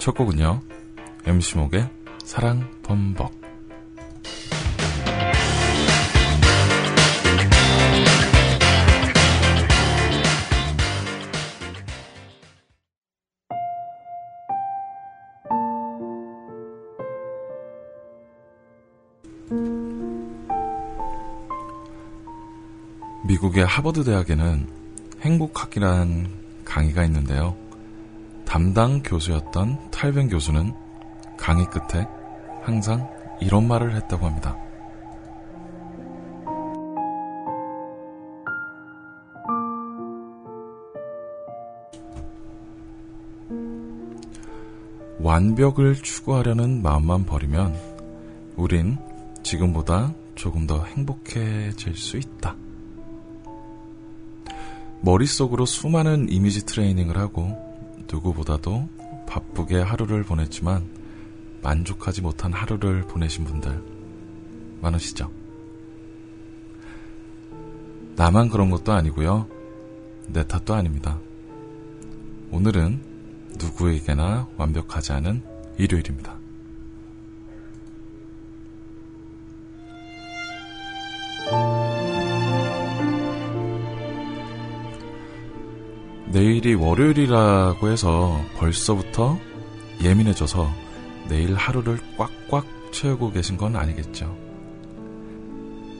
첫 곡은요. MC목의 사랑 범벅. 미국의 하버드 대학에는 행복학이란 강의가 있는데요. 담당 교수였던 탈변 교수는 강의 끝에 항상 이런 말을 했다고 합니다. 완벽을 추구하려는 마음만 버리면 우린 지금보다 조금 더 행복해질 수 있다. 머릿속으로 수많은 이미지 트레이닝을 하고 누구보다도 바쁘게 하루를 보냈지만 만족하지 못한 하루를 보내신 분들 많으시죠? 나만 그런 것도 아니고요. 내 탓도 아닙니다. 오늘은 누구에게나 완벽하지 않은 일요일입니다. 내일이 월요일이라고 해서 벌써부터 예민해져서 내일 하루를 꽉꽉 채우고 계신 건 아니겠죠.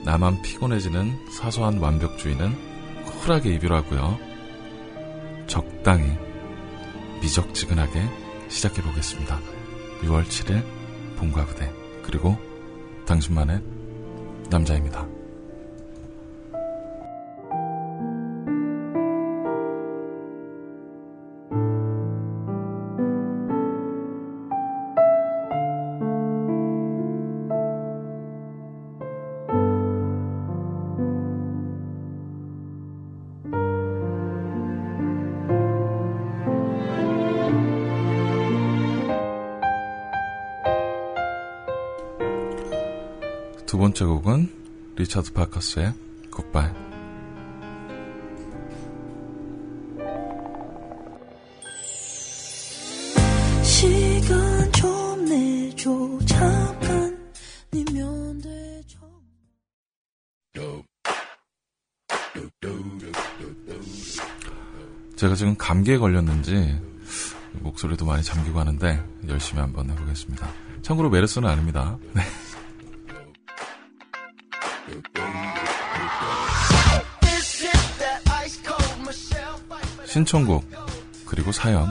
나만 피곤해지는 사소한 완벽주의는 쿨하게 이별하고요. 적당히 미적지근하게 시작해 보겠습니다. 6월 7일 봄과 그대 그리고 당신만의 남자입니다. 두 번째 곡은 리차드 파커스의 굿바이. 되죠 제가 지금 감기에 걸렸는지 목소리도 많이 잠기고 하는데 열심히 한번 해보겠습니다. 참고로 메르스는 아닙니다. 네. 신청곡 그리고 사연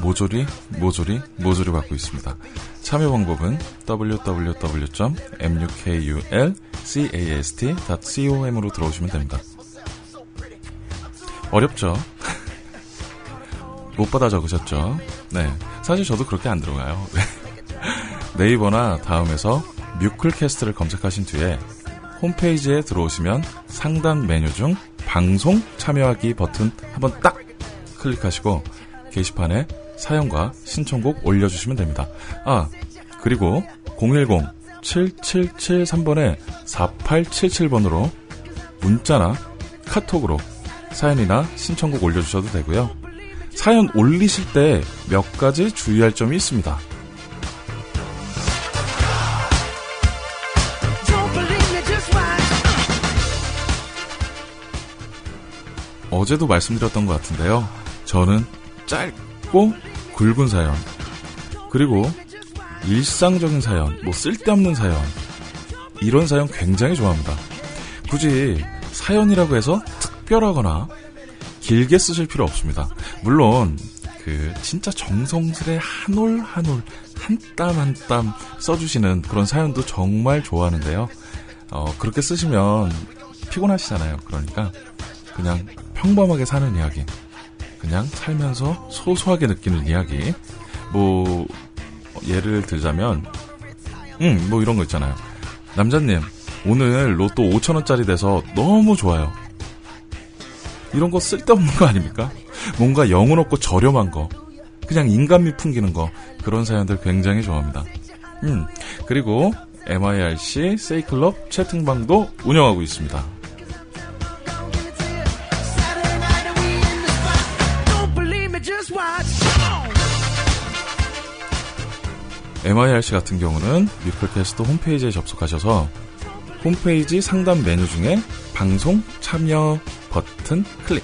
모조리 모조리 모조리 받고 있습니다. 참여 방법은 www.mukulcast.com으로 들어오시면 됩니다. 어렵죠? 못 받아 적으셨죠? 네. 사실 저도 그렇게 안 들어가요. 네이버나 다음에서 뮤클캐스트를 검색하신 뒤에 홈페이지에 들어오시면 상단 메뉴 중 방송 참여하기 버튼 한번 딱 클릭하시고 게시판에 사연과 신청곡 올려주시면 됩니다. 아, 그리고 010-7773번에 4877번으로 문자나 카톡으로 사연이나 신청곡 올려주셔도 되고요. 사연 올리실 때 몇 가지 주의할 점이 있습니다. 어제도 말씀드렸던 것 같은데요. 저는 짧고 굵은 사연, 그리고 일상적인 사연, 뭐 쓸데없는 사연, 이런 사연 굉장히 좋아합니다. 굳이 사연이라고 해서 특별하거나 길게 쓰실 필요 없습니다. 물론, 그, 진짜 정성스레 한 올 한 올, 한 땀 한 땀 써주시는 그런 사연도 정말 좋아하는데요. 어, 그렇게 쓰시면 피곤하시잖아요. 그러니까, 그냥 평범하게 사는 이야기. 그냥 살면서 소소하게 느끼는 이야기. 뭐, 예를 들자면, 음, 뭐 이런 거 있잖아요. 남자님, 오늘 로또 5천원짜리 돼서 너무 좋아요. 이런 거 쓸데없는 거 아닙니까? 뭔가 영혼 없고 저렴한 거. 그냥 인간미 풍기는 거. 그런 사연들 굉장히 좋아합니다. 음, 그리고 MIRC 세이클럽 채팅방도 운영하고 있습니다. MIRC 같은 경우는 뮤클캐스트 홈페이지에 접속하셔서 홈페이지 상단 메뉴 중에 방송 참여 버튼 클릭.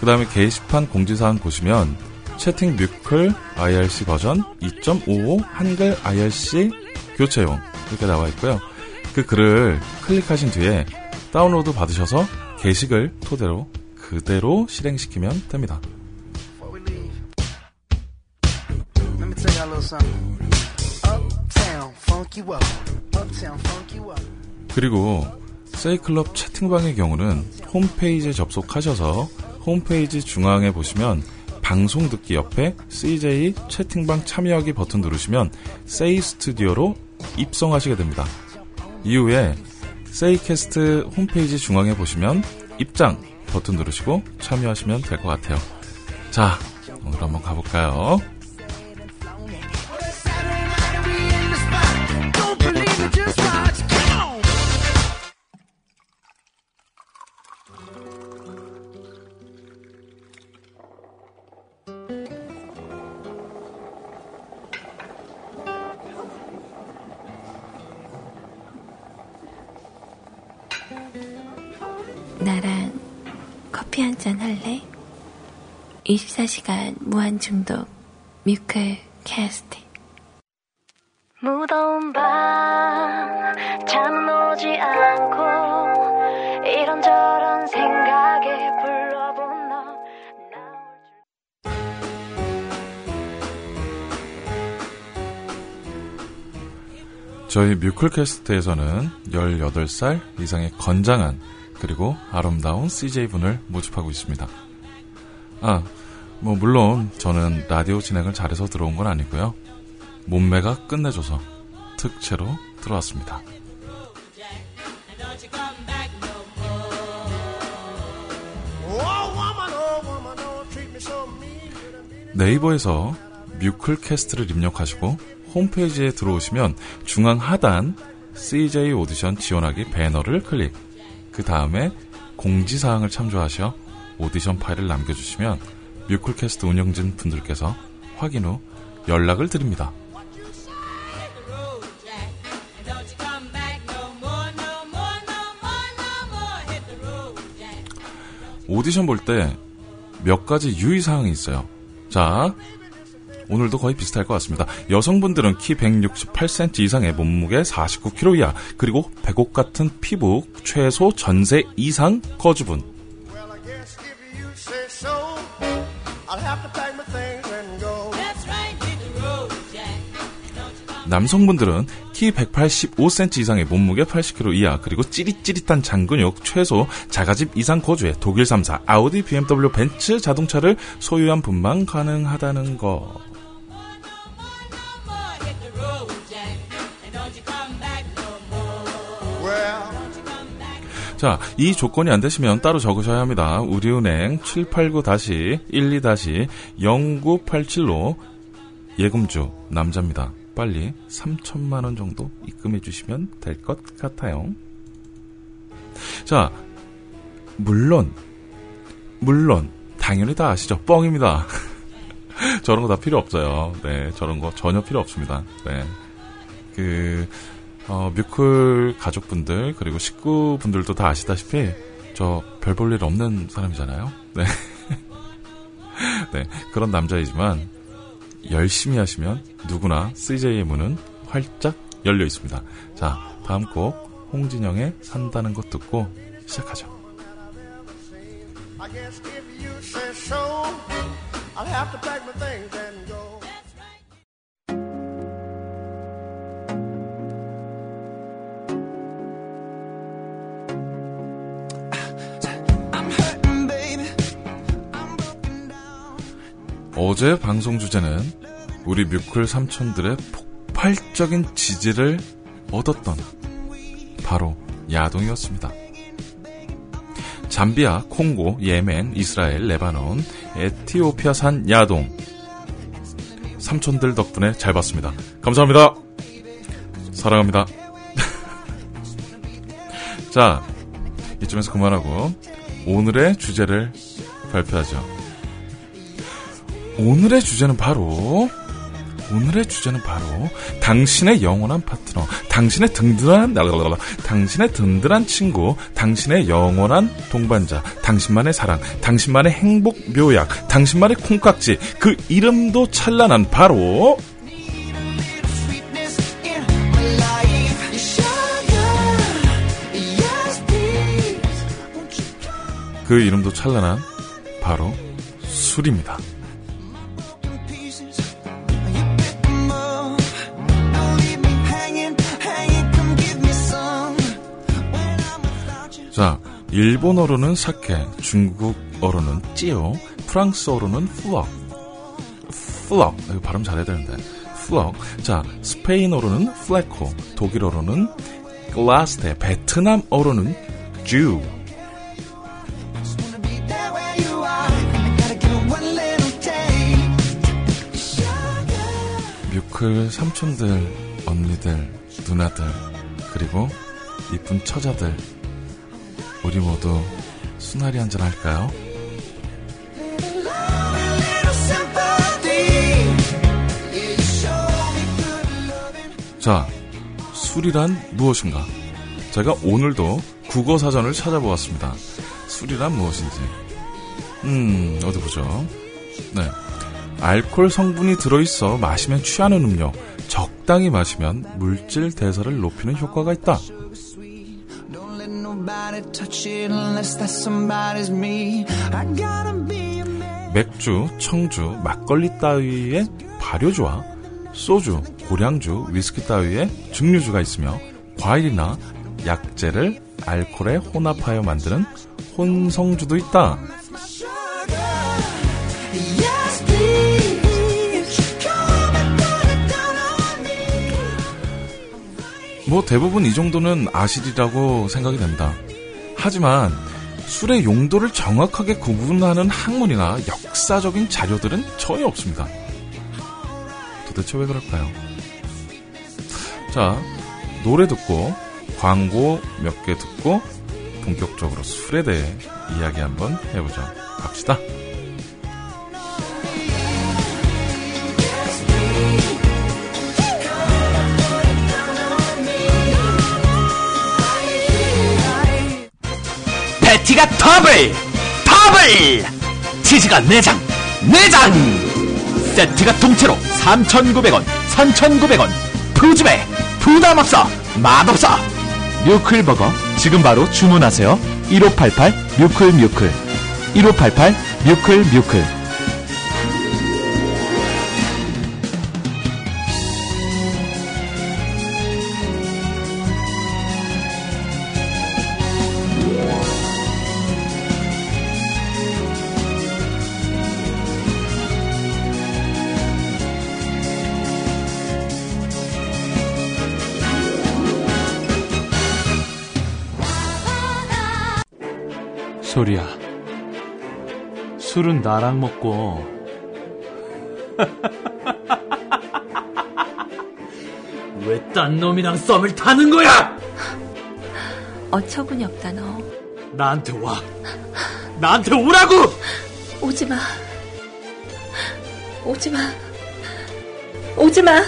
그 다음에 게시판 공지사항 보시면 채팅 뮤클 IRC 버전 2.55 한글 IRC 교체용 이렇게 나와 있고요. 그 글을 클릭하신 뒤에 다운로드 받으셔서 게시글 토대로 그대로 실행시키면 됩니다. Y'all a little something. Uptown, funk you up. Uptown, funk you up. 그리고 세이클럽 채팅방의 경우는 홈페이지에 접속하셔서 홈페이지 중앙에 보시면 방송 듣기 옆에 CJ 채팅방 참여하기 버튼 누르시면 세이 스튜디오로 입성하시게 됩니다. 이후에 세이캐스트 홈페이지 중앙에 보시면 입장 버튼 누르시고 참여하시면 될 것 같아요. 자, 오늘 한번 가볼까요? 24시간 무한 중독 뮤클 캐스팅 무더운 밤 잠은 오지 않고 이런저런 생각에 불러본 너 저희 뮤클캐스트에서는 18살 이상의 건장한 그리고 아름다운 CJ분을 모집하고 있습니다. 아, 뭐 물론 저는 라디오 진행을 잘해서 들어온 건 아니고요. 몸매가 끝내줘서 특채로 들어왔습니다. 네이버에서 뮤클캐스트를 입력하시고 홈페이지에 들어오시면 중앙 하단 CJ 오디션 지원하기 배너를 클릭. 그 다음에 공지사항을 참조하셔 오디션 파일을 남겨주시면 뮤클캐스트 운영진 분들께서 확인 후 연락을 드립니다. 오디션 볼 때 몇 가지 유의사항이 있어요. 자, 오늘도 거의 비슷할 것 같습니다. 여성분들은 키 168cm 이상의 몸무게 49kg 이하, 그리고 백옥 같은 피부, 최소 전세 이상 거주분. 남성분들은 키 185cm 이상의 몸무게 80kg 이하, 그리고 찌릿찌릿한 장근육, 최소 자가집 이상 거주에 독일 3사, 아우디, BMW, 벤츠 자동차를 소유한 분만 가능하다는 거. Well, 자, 이 조건이 안 되시면 따로 적으셔야 합니다. 우리은행 789-12-0987로 예금주 남자입니다. 빨리 3천만 원 정도 입금해 주시면 될 것 같아요. 자, 물론 물론 당연히 다 아시죠? 뻥입니다. 저런 거 다 필요 없어요. 네, 저런 거 전혀 필요 없습니다. 네. 그 어, 뮤클 가족분들 그리고 식구분들도 다 아시다시피 저 별 볼 일 없는 사람이잖아요. 네. 네, 그런 남자이지만 열심히 하시면 누구나 CJ의 문은 활짝 열려 있습니다. 자, 다음 곡 홍진영의 산다는 것 듣고 시작하죠. I guess if you say so, I'll have to pack my things 어제 방송 주제는 우리 뮤클 삼촌들의 폭발적인 지지를 얻었던 바로 야동이었습니다. 잠비아, 콩고, 예멘, 이스라엘, 레바논, 에티오피아산 야동. 삼촌들 덕분에 잘 봤습니다. 감사합니다. 사랑합니다. 자, 이쯤에서 그만하고 오늘의 주제를 발표하죠. 오늘의 주제는 바로 오늘의 주제는 바로 당신의 영원한 파트너, 당신의 든든한 랄랄랄라, 당신의 든든한 친구, 당신의 영원한 동반자, 당신만의 사랑, 당신만의 행복 묘약, 당신만의 콩깍지, 그 이름도 찬란한 바로 그 이름도 찬란한 바로 술입니다. 자, 일본어로는 사케, 중국어로는 찌오, 프랑스어로는 플럭. 플럭. 이거 발음 잘해야 되는데. 플럭. 자, 스페인어로는 플레코, 독일어로는 글라스테, 베트남어로는 주. 뮤클 삼촌들, 언니들, 누나들, 그리고 이쁜 처자들. 우리 모두 수나리 한잔 할까요? 자, 술이란 무엇인가? 제가 오늘도 국어 사전을 찾아보았습니다. 술이란 무엇인지. 음, 어디 보죠. 네. 알코올 성분이 들어있어 마시면 취하는 음료. 적당히 마시면 물질 대사를 높이는 효과가 있다. 맥주, 청주, 막걸리 따위의 발효주와 소주, 고량주, 위스키 따위의 증류주가 있으며 과일이나 약재를 알코올에 혼합하여 만드는 혼성주도 있다. 뭐 대부분 이 정도는 아실이라고 생각이 됩니다. 하지만 술의 용도를 정확하게 구분하는 학문이나 역사적인 자료들은 전혀 없습니다. 도대체 왜 그럴까요? 자, 노래 듣고 광고 몇 개 듣고 본격적으로 술에 대해 이야기 한번 해보죠. 갑시다. 패티가 더블! 더블! 치즈가 4장! 4장! 세트가 통째로 3,900원, 3,900원! 푸짐해! 부담 없어! 맛없어! 뮤클버거 지금 바로 주문하세요. 1588 뮤클 뮤클 1588 뮤클 뮤클 술은 나랑 먹고. 왜 딴 놈이랑 썸을 타는 거야? 어처구니 없다 너. 나한테 와. 나한테 오라고! 오지 마. 오지 마. 오지 마.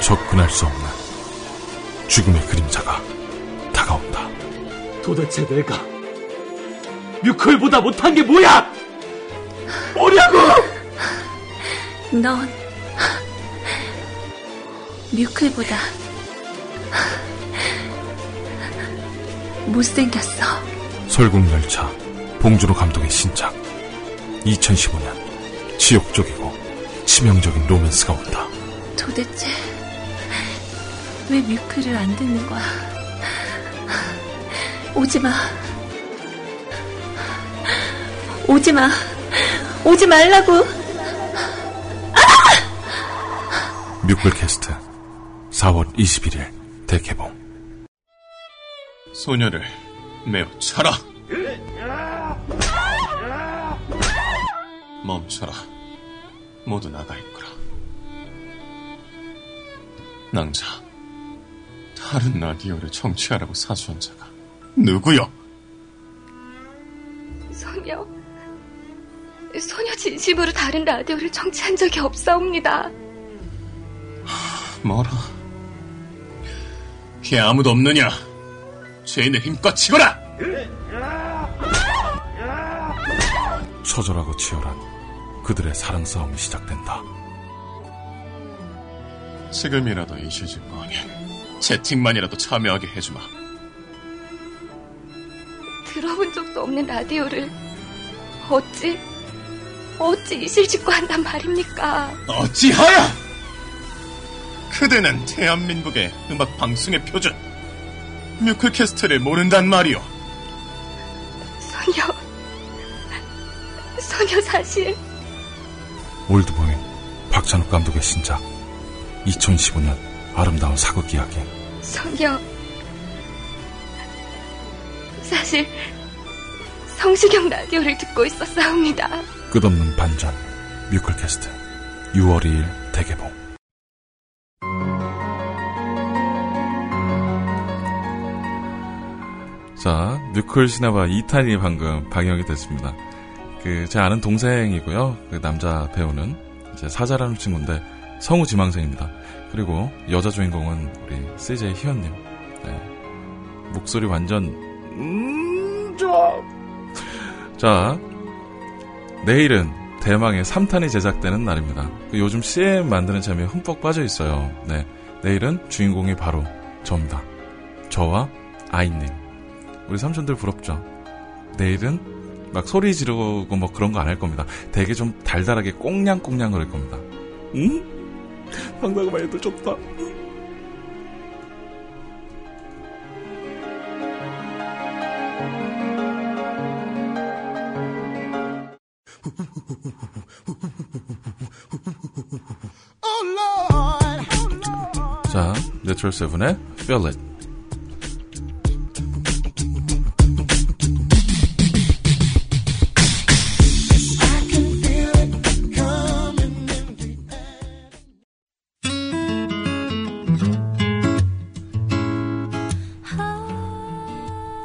접근할 수 없는 죽음의 그림자가 다가온다. 도대체 내가 뮤클보다 못한 게 뭐야? 뭐냐고! 넌 뮤클보다 못생겼어. 설국열차 봉준호 감독의 신작 2015년 지옥적이고 치명적인 로맨스가 온다. 도대체 왜 뮤클을 안 듣는 거야? 오지 마. 오지 마. 오지 말라고. 뮤클캐스트 4월 21일 대개봉 소녀를 매우 쳐라. 멈춰라. 모두 나가 있거라. 낭자, 다른 라디오를 청취하라고 사수한 자가 누구여? 소녀, 소녀 진심으로 다른 라디오를 청취한 적이 없사옵니다. 뭐라? 걔 아무도 없느냐? 죄인을 힘껏 치거라! 처절하고 치열한 그들의 사랑 싸움이 시작된다. 지금이라도 이슈질 거면 채팅만이라도 참여하게 해주마. 들어본 적도 없는 라디오를 어찌 어찌 이실 짓고 한단 말입니까? 어찌하여! 그대는 대한민국의 음악 방송의 표준 뮤클캐스트를 모른단 말이오. 소녀 소녀 사실 올드보인 박찬욱 감독의 신작 2015년 아름다운 사극 이야기 소녀 사실 성시경 라디오를 듣고 있었사옵니다. 끝없는 반전 뮤클캐스트 6월 2일 대개봉. 자 뮤클 시네마 2탄이 방금 방영이 됐습니다. 그 제 아는 동생이고요. 그 남자 배우는 이제 사자라는 친구인데 성우 지망생입니다. 그리고 여자 주인공은 우리 CJ 희연님. 네. 목소리 완전 음 좋아. 자 내일은 대망의 3탄이 제작되는 날입니다. 그 요즘 CM 만드는 재미에 흠뻑 빠져 있어요. 네. 내일은 주인공이 바로 저입니다. 저와 아이님. 우리 삼촌들 부럽죠? 내일은 막 소리 지르고 뭐 그런 거 안 할 겁니다. 되게 좀 달달하게 꽁냥꽁냥 그럴 겁니다. 응? 상당히 애들 좋다. 내추럴 세븐의 Feel It.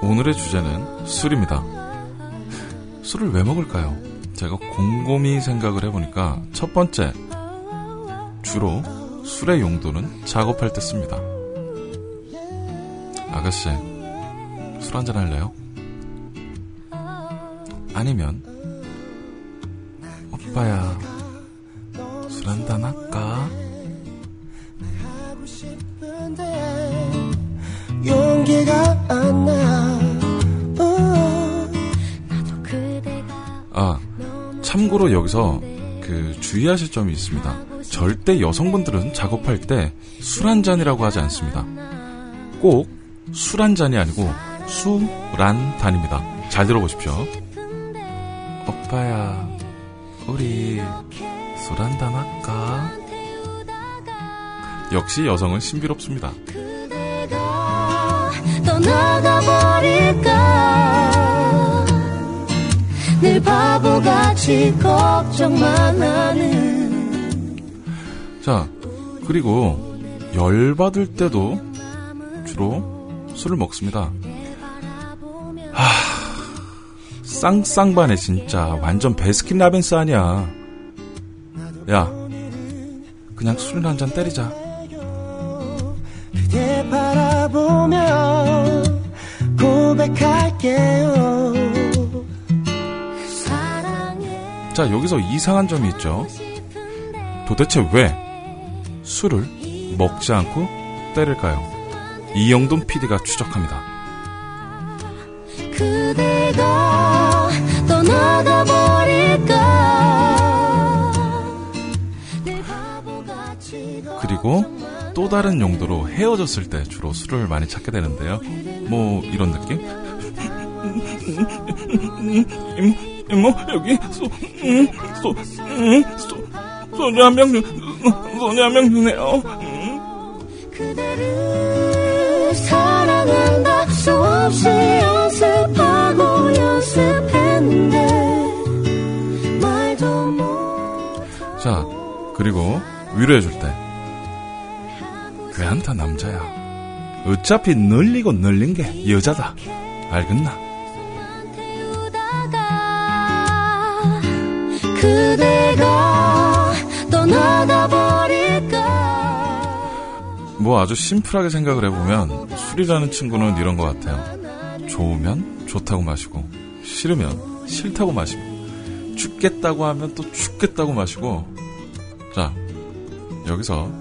오늘의 주제는 술입니다. 술을 왜 먹을까요? 제가 곰곰이 생각을 해보니까 첫 번째, 주로 술의 용도는 작업할 때 씁니다. 아가씨, 술 한잔 할래요? 아니면, 오빠야, 술 한잔 할까? 용기가 안 나. 아, 참고로 여기서 그 주의하실 점이 있습니다. 절대 여성분들은 작업할 때 술 한 잔이라고 하지 않습니다. 꼭 술 한 잔이 아니고 수란 단입니다. 잘 들어보십시오. 오빠야, 우리 술 한 잔 할까? 역시 여성은 신비롭습니다. 늘 바보같이 걱정만 하는 자, 그리고 열받을 때도 주로 술을 먹습니다. 하, 쌍쌍반에 진짜 완전 베스킨 라빈스 아니야. 야, 그냥 술한잔 때리자. 그대 바라보며 고백할게요 자, 여기서 이상한 점이 있죠. 도대체 왜 술을 먹지 않고 때릴까요? 이영돈 PD가 추적합니다. 그리고 또 다른 용도로 헤어졌을 때 주로 술을 많이 찾게 되는데요. 뭐 이런 느낌? 이모, 이모 여기 소, 음, 소, 음, 소, 소주 한 병 주, 소주 한병 주네요. 음. 그대를 사랑한다 수없이 연습하고 연습했는데 말도 못 자, 그리고 위로해줄 때 괜찮다 남자야. 어차피 늘리고 늘린 게 여자다. 알겠나? 태우다가 그대가 떠나가버릴까 뭐 아주 심플하게 생각을 해보면 술이라는 친구는 이런 것 같아요. 좋으면 좋다고 마시고 싫으면 싫다고 마시고 죽겠다고 하면 또 죽겠다고 마시고 자 여기서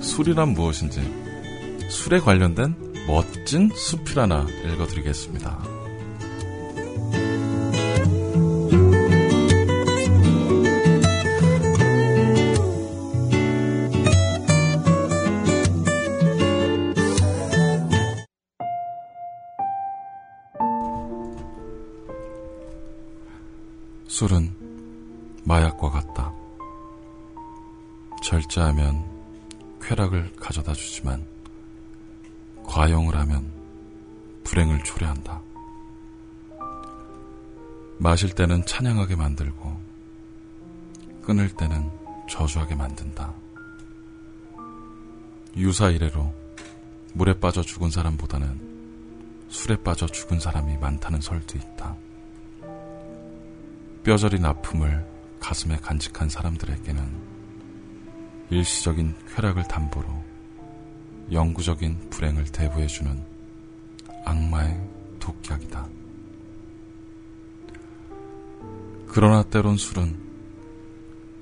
술이란 무엇인지 술에 관련된 멋진 수필 하나 읽어드리겠습니다. 술은 마약과 같다. 절제하면 쾌락을 가져다 주지만 과용을 하면 불행을 초래한다. 마실 때는 찬양하게 만들고 끊을 때는 저주하게 만든다. 유사 이래로 물에 빠져 죽은 사람보다는 술에 빠져 죽은 사람이 많다는 설도 있다. 뼈저린 아픔을 가슴에 간직한 사람들에게는 일시적인 쾌락을 담보로 영구적인 불행을 대부해주는 악마의 독약이다. 그러나 때론 술은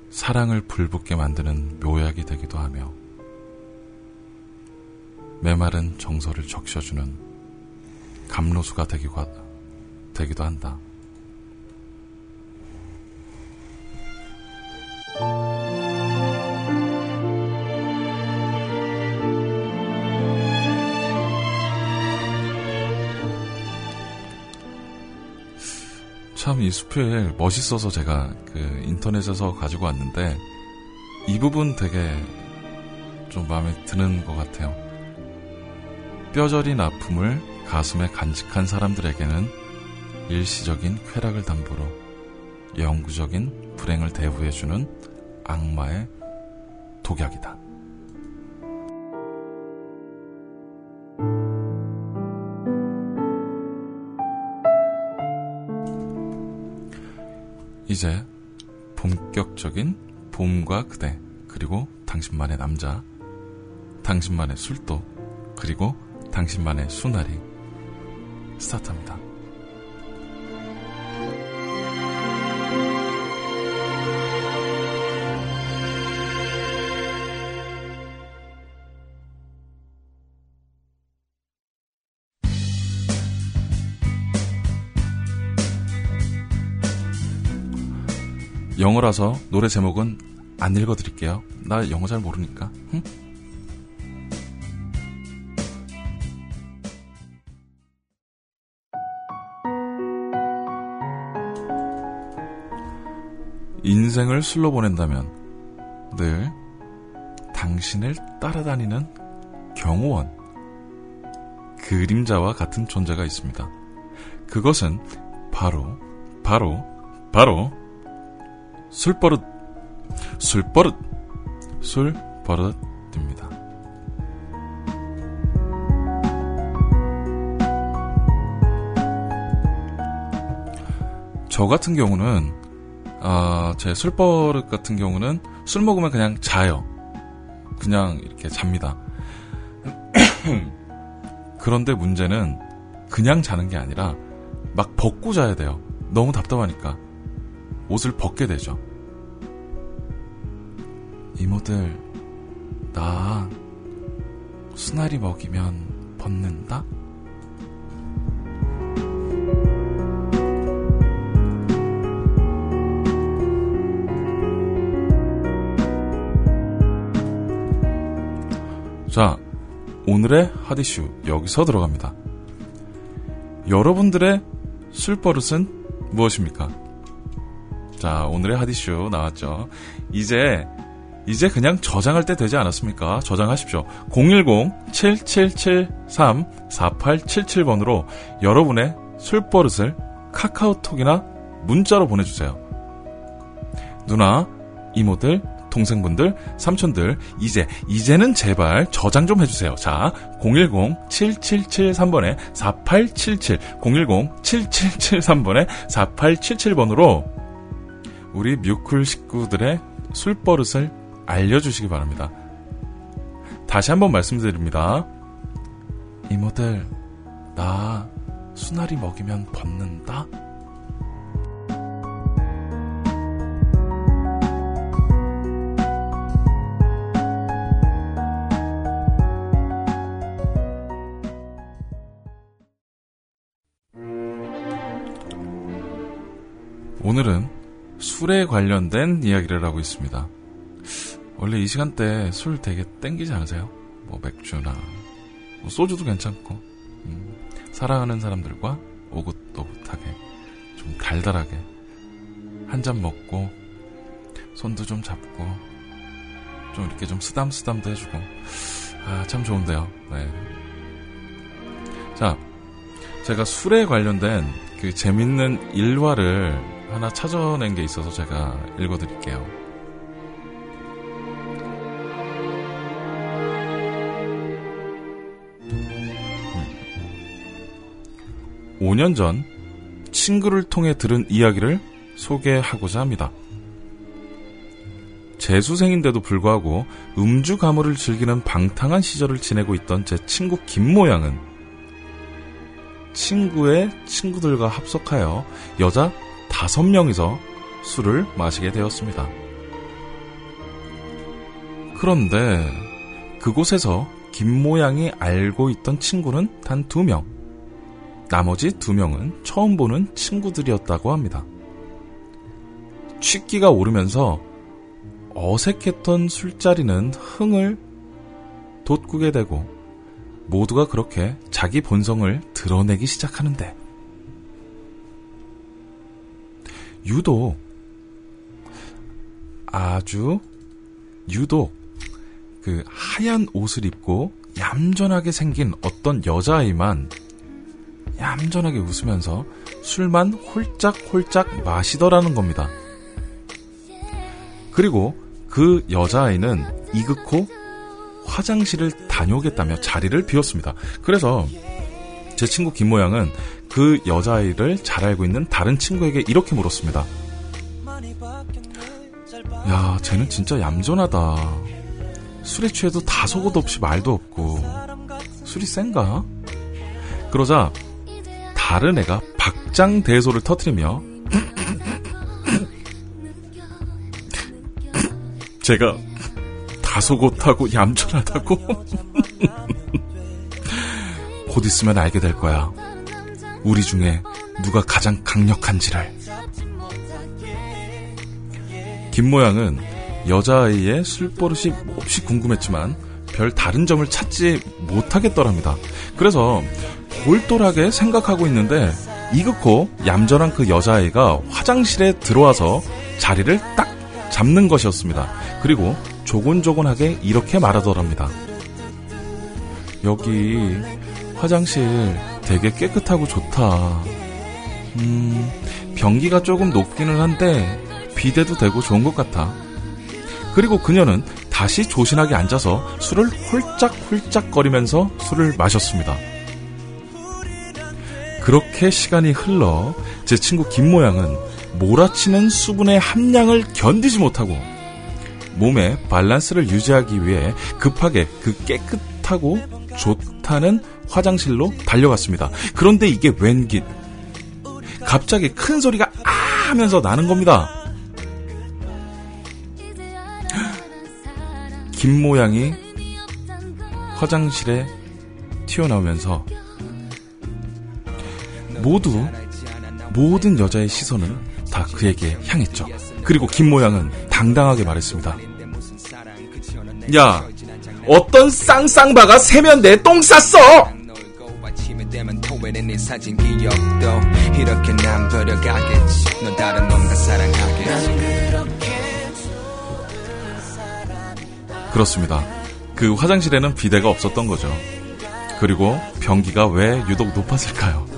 사랑을 불붙게 만드는 묘약이 되기도 하며 메마른 정서를 적셔주는 감로수가 되기도, 한다. 이 수필 멋있어서 제가 그 인터넷에서 가지고 왔는데 이 부분 되게 좀 마음에 드는 것 같아요. 뼈저린 아픔을 가슴에 간직한 사람들에게는 일시적인 쾌락을 담보로 영구적인 불행을 대부해주는 악마의 독약이다. 이제 본격적인 봄과 그대 그리고 당신만의 남자 당신만의 술도 그리고 당신만의 수날이 스타트합니다. 영어라서 노래 제목은 안 읽어드릴게요. 나 영어 잘 모르니까. 응? 인생을 술로 보낸다면 늘 당신을 따라다니는 경호원, 그림자와 같은 존재가 있습니다. 그것은 바로, 바로, 바로 술버릇, 술버릇, 술버릇입니다. 저 같은 경우는 아, 제 술버릇 같은 경우는 술 먹으면 그냥 자요. 그냥 이렇게 잡니다. 그런데 문제는 그냥 자는 게 아니라 막 벗고 자야 돼요. 너무 답답하니까. 옷을 벗게 되죠. 이모들, 나 수나리 먹이면 벗는다? 자, 오늘의 하디슈 여기서 들어갑니다. 여러분들의 술버릇은 무엇입니까? 자, 오늘의 하디슈 나왔죠. 이제 이제 그냥 저장할 때 되지 않았습니까? 저장하십시오. 010-7773-4877번으로 여러분의 술버릇을 카카오톡이나 문자로 보내주세요. 누나, 이모들, 동생분들, 삼촌들, 이제, 이제는 제발 저장 좀 해주세요. 자, 010-7773번에 4877, 010-7773번에 4877번으로 우리 뮤쿨 식구들의 술버릇을 알려주시기 바랍니다. 다시 한번 말씀드립니다. 이모들, 나 수나리 먹이면 벗는다? 오늘은 술에 관련된 이야기를 하고 있습니다. 원래 이 시간대 술 되게 땡기지 않으세요? 뭐 맥주나 뭐 소주도 괜찮고 음, 사랑하는 사람들과 오긋오긋하게 좀 달달하게 한 잔 먹고 손도 좀 잡고 좀 이렇게 좀 쓰담쓰담도 해주고 아 참 좋은데요. 네. 자 제가 술에 관련된 그 재밌는 일화를 하나 찾아낸 게 있어서 제가 읽어드릴게요. 5년 전 친구를 통해 들은 이야기를 소개하고자 합니다. 재수생인데도 불구하고 음주 가무를 즐기는 방탕한 시절을 지내고 있던 제 친구 김모양은 친구의 친구들과 합석하여 여자 다섯 명이서 술을 마시게 되었습니다. 그런데 그곳에서 김모양이 알고 있던 친구는 단두 명. 나머지 두 명은 처음 보는 친구들이었다고 합니다. 취기가 오르면서 어색했던 술자리는 흥을 돋구게 되고 모두가 그렇게 자기 본성을 드러내기 시작하는데 유독 아주 유독 그 하얀 옷을 입고 얌전하게 생긴 어떤 여자아이만 얌전하게 웃으면서 술만 홀짝홀짝 마시더라는 겁니다. 그리고 그 여자아이는 이극호 화장실을 다녀오겠다며 자리를 비웠습니다. 그래서 제 친구 김모양은 그 여자아이를 잘 알고 있는 다른 친구에게 이렇게 물었습니다. 야, 쟤는 진짜 얌전하다. 술에 취해도 다소곳 없이 말도 없고 술이 센가? 그러자 다른 애가 박장대소를 터트리며 제가 다소곳하고 얌전하다고 곧 있으면 알게 될 거야. 우리 중에 누가 가장 강력한지를. 김모양은 여자아이의 술버릇이 몹시 궁금했지만 별 다른 점을 찾지 못하겠더랍니다. 그래서 골똘하게 생각하고 있는데 이극호 얌전한 그 여자아이가 화장실에 들어와서 자리를 딱 잡는 것이었습니다. 그리고 조곤조곤하게 이렇게 말하더랍니다. 여기 화장실 되게 깨끗하고 좋다. 음, 변기가 조금 높기는 한데 비대도 되고 좋은 것 같아. 그리고 그녀는 다시 조신하게 앉아서 술을 홀짝홀짝거리면서 술을 마셨습니다. 그렇게 시간이 흘러 제 친구 김모양은 몰아치는 수분의 함량을 견디지 못하고 몸의 밸런스를 유지하기 위해 급하게 그 깨끗하고 좋다는 화장실로 달려갔습니다. 그런데 이게 웬길 갑자기 큰 소리가 아 하면서 나는 겁니다. 김 모양이 화장실에 튀어나오면서 모두 모든 여자의 시선은 다 그에게 향했죠. 그리고 김 모양은 당당하게 말했습니다. 야, 어떤 쌍쌍바가 세면 내똥 쌌어! 그렇습니다. 그 화장실에는 비대가 없었던 거죠. 그리고 변기가 왜 유독 높았을까요?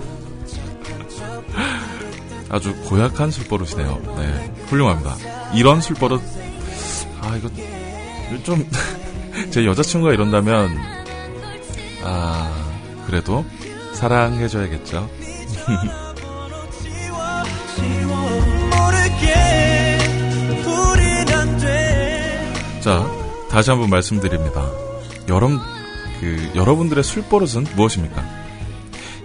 아주 고약한 술버릇이네요. 네, 훌륭합니다. 이런 술버릇, 아, 이거, 좀, 제 여자친구가 이런다면, 아, 그래도 사랑해줘야겠죠. 자, 다시 한번 말씀드립니다. 여러분 그 여러분들의 술버릇은 무엇입니까?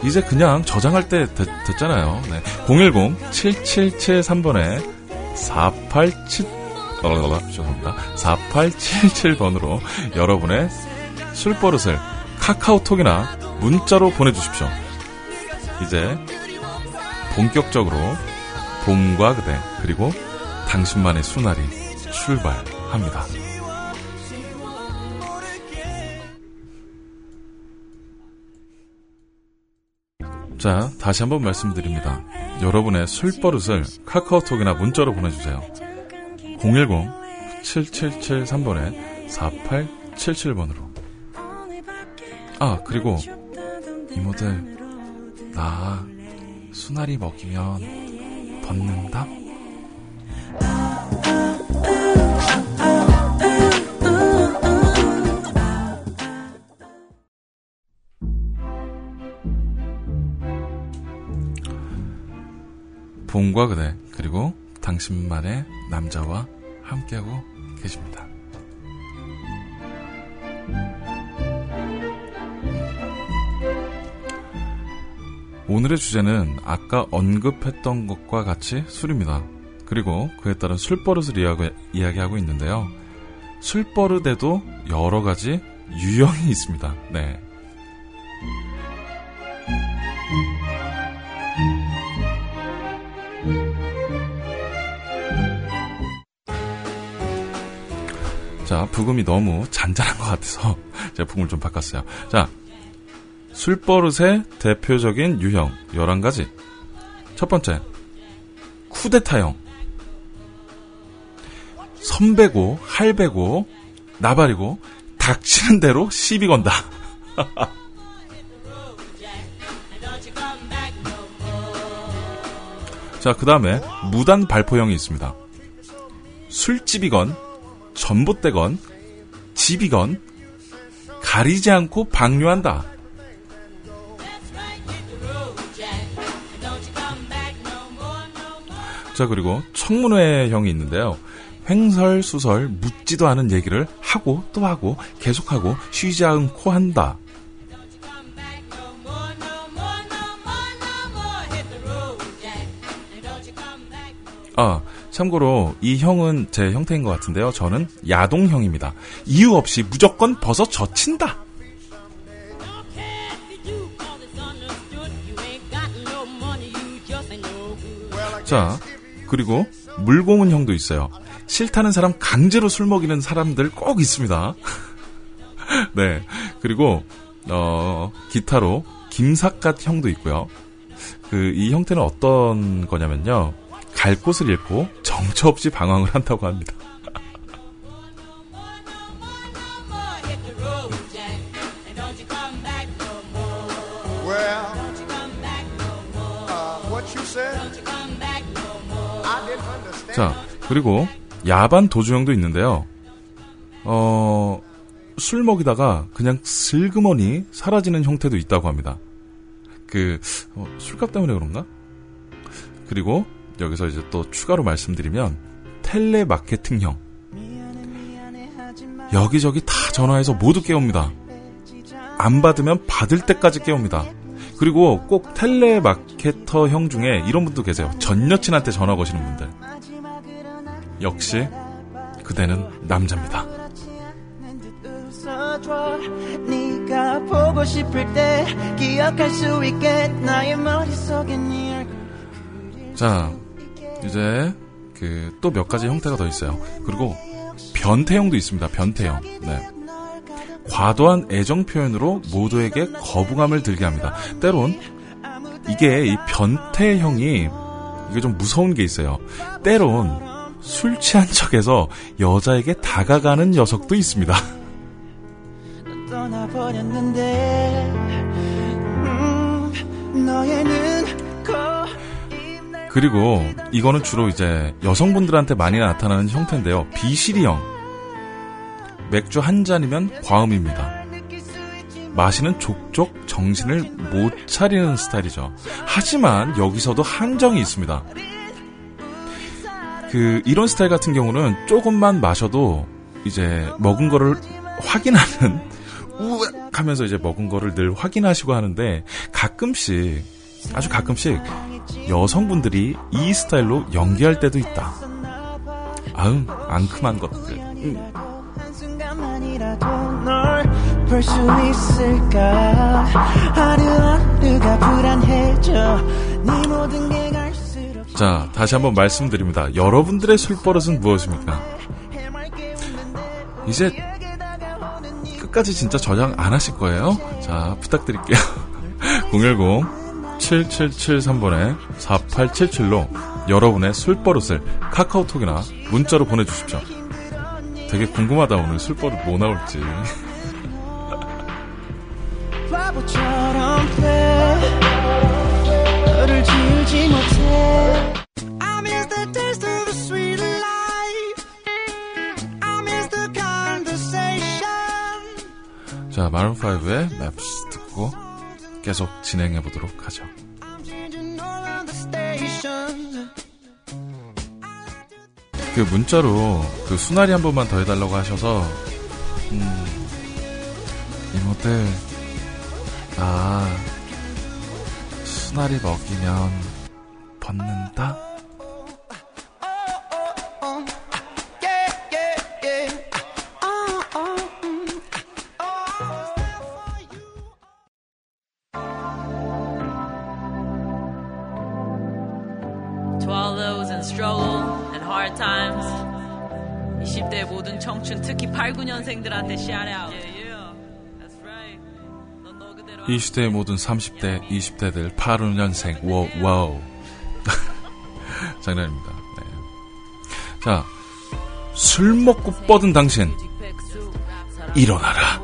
이제 그냥 저장할 때 됐, 잖아요 네. 010-7773번에 487 어, 죄송합니다. 4877번으로 여러분의 술버릇을 카카오톡이나 문자로 보내주십시오. 이제 본격적으로 봄과 그대 그리고 당신만의 수날이 출발합니다. 자, 다시 한번 말씀드립니다. 여러분의 술버릇을 카카오톡이나 문자로 보내주세요. 010-7773번에 4877번으로. 아, 그리고 이모들, 나 수나리 먹이면 벗는다? 봄과 그대 그리고 당신만의 남자와 함께하고 계십니다. 오늘의 주제는 아까 언급했던 것과 같이 술입니다. 그리고 그에 따른 술버릇을 이야기, 하고 있는데요. 술버릇에도 여러 가지 유형이 있습니다. 네. 자, 부금이 너무 잔잔한 것 같아서 제가 부금을 좀 바꿨어요. 자, 술버릇의 대표적인 유형 11가지. 첫 번째, 쿠데타형. 선배고, 할배고, 나발이고, 닥치는 대로 시비 건다. 자, 그 다음에 무단 발포형이 있습니다. 술집이건 전봇대건 집이건 가리지 않고 방류한다. 자 그리고 청문회형이 있는데요. 횡설수설 묻지도 않은 얘기를 하고 또 하고 계속하고 쉬지 않고 한다. 아, 참고로 이 형은 제 형태인 것 같은데요. 저는 야동형입니다. 이유 없이 무조건 벗어 젖힌다. 자, 그리고 물고문 형도 있어요. 싫다는 사람 강제로 술 먹이는 사람들 꼭 있습니다. 네. 그리고, 어, 기타로 김삿갓 형도 있고요. 그, 이 형태는 어떤 거냐면요. 갈 곳을 잃고 정처 없이 방황을 한다고 합니다. 자, 그리고 야반 도주형도 있는데요. 어, 술 먹이다가 그냥 슬그머니 사라지는 형태도 있다고 합니다. 그, 어, 술값 때문에 그런가? 그리고 여기서 이제 또 추가로 말씀드리면 텔레마케팅형 여기저기 다 전화해서 모두 깨웁니다. 안 받으면 받을 때까지 깨웁니다. 그리고 꼭 텔레마케터형 중에 이런 분도 계세요. 전 여친한테 전화 거시는 분들. 역시 그대는 남자입니다. 자 이제 그 또 몇 가지 형태가 더 있어요. 그리고 변태형도 있습니다. 변태형. 네. 과도한 애정 표현으로 모두에게 거부감을 들게 합니다. 때론 이게 이 변태형이 이게 좀 무서운 게 있어요. 때론 술 취한 척해서 여자에게 다가가는 녀석도 있습니다. 음, 그리고 이거는 주로 이제 여성분들한테 많이 나타나는 형태인데요. 비실이형. 맥주 한 잔이면 과음입니다. 마시는 족족 정신을 못 차리는 스타일이죠. 하지만 여기서도 한정이 있습니다. 그 이런 스타일 같은 경우는 조금만 마셔도 이제 먹은 거를 확인하는 우악 하면서 이제 먹은 거를 늘 확인하시고 하는데 가끔씩 아주 가끔씩 여성분들이 이 스타일로 연기할 때도 있다. 아응 앙큼한 것들. 음. 네자 다시 한번 말씀드립니다. 여러분들의 술버릇은 무엇입니까? 이제 끝까지 진짜 저장 안 하실 거예요? 자 부탁드릴게요. 010 7773번에 4877로 여러분의 술버릇을 카카오톡이나 문자로 보내주십시오. 되게 궁금하다 오늘 술버릇 뭐 나올지. 자 마룬5의 맵스 듣고 계속 진행해 보도록 하죠. 그 문자로 그 수나리 한 번만 더 해달라고 하셔서 음, 이모들 아 수나리 먹이면 벗는다? 89년생들한테 이 시대의 모든 30대, 20대들, 85년생, wow, wow. 장난입니다. 네. 자, 술 먹고 뻗은 당신, 일어나라.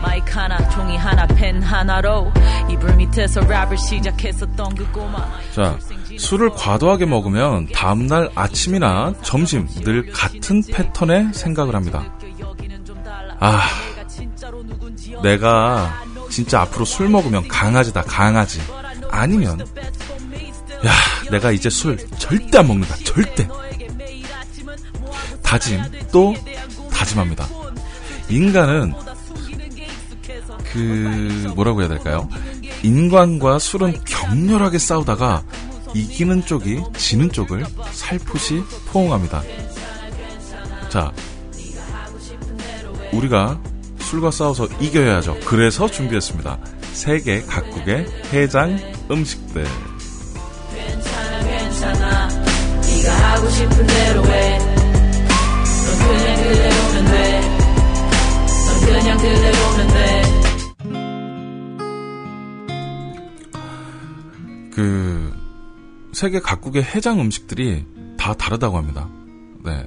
마이크 하나, 종이 하나, 펜 하나로 이불 밑에서 랩을 시작했었던 그 꼬마. 자, 술을 과도하게 먹으면 다음날 아침이나 점심 늘 같은 패턴의 생각을 합니다. 아, 내가 진짜 앞으로 술 먹으면 강아지다, 강아지. 아니면, 야, 내가 이제 술 절대 안 먹는다, 절대. 다짐, 또 다짐합니다. 인간은 그 뭐라고 해야 될까요? 인간과 술은 격렬하게 싸우다가 이기는 쪽이 지는 쪽을 살포시 포옹합니다. 자, 우리가 술과 싸워서 이겨야죠. 그래서 준비했습니다. 세계 각국의 해장 음식들. 괜찮아 괜찮아 네가 하고 싶은 대로 해 넌 그냥 그대로면 돼 넌 그냥 그대로면 돼 그 세계 각국의 해장 음식들이 다 다르다고 합니다. 네.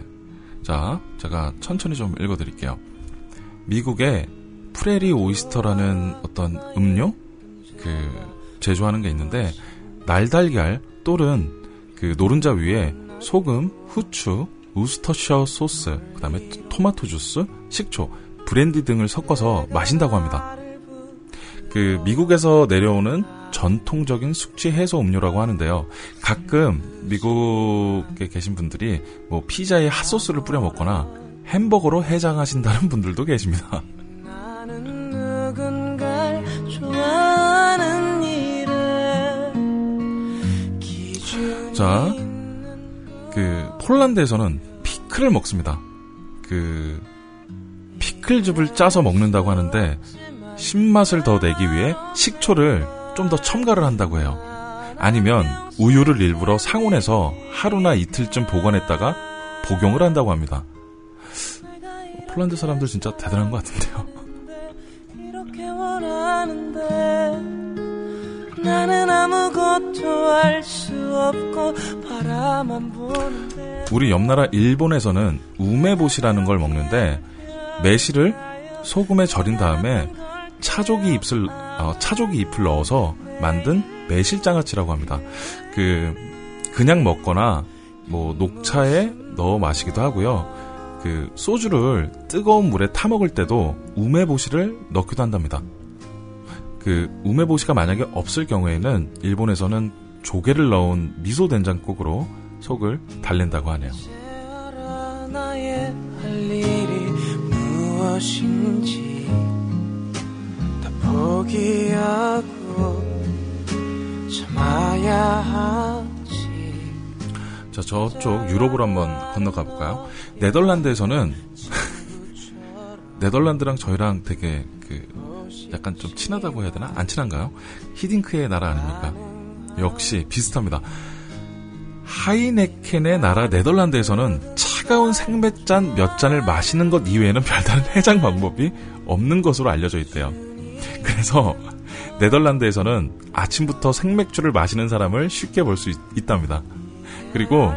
자, 제가 천천히 좀 읽어드릴게요. 미국의 프레리 오이스터라는 어떤 음료 그 제조하는 게 있는데 날달걀 또는 그 노른자 위에 소금, 후추, 우스터셔 소스, 그 다음에 토마토 주스, 식초, 브랜디 등을 섞어서 마신다고 합니다. 그 미국에서 내려오는 전통적인 숙취 해소 음료라고 하는데요. 가끔 미국에 계신 분들이 뭐 피자에 핫소스를 뿌려 먹거나 햄버거로 해장하신다는 분들도 계십니다. 자, 그 폴란드에서는 피클을 먹습니다. 그 피클즙을 짜서 먹는다고 하는데 신맛을 더 내기 위해 식초를 좀 더 첨가를 한다고 해요. 아니면 우유를 일부러 상온에서 하루나 이틀쯤 보관했다가 복용을 한다고 합니다. 폴란드 사람들 진짜 대단한 것 같은데요. 우리 옆나라 일본에서는 우메보시라는 걸 먹는데 매실을 소금에 절인 다음에 차조기 잎을 어, 차조기 잎을 넣어서 만든 매실장아찌라고 합니다. 그 그냥 먹거나 뭐 녹차에 넣어 마시기도 하고요. 그 소주를 뜨거운 물에 타 먹을 때도 우메보시를 넣기도 한답니다. 그 우메보시가 만약에 없을 경우에는 일본에서는 조개를 넣은 미소 된장국으로 속을 달랜다고 하네요. 무엇인지 자, 저쪽 유럽으로 한번 건너가 볼까요? 네덜란드에서는 네덜란드랑 저희랑 되게 그 약간 좀 친하다고 해야 되나? 안 친한가요? 히딩크의 나라 아닙니까? 역시 비슷합니다. 하이네켄의 나라 네덜란드에서는 차가운 생맥잔 몇 잔을 마시는 것 이외에는 별다른 해장 방법이 없는 것으로 알려져 있대요. 그래서 네덜란드에서는 아침부터 생맥주를 마시는 사람을 쉽게 볼 수 있답니다. 그리고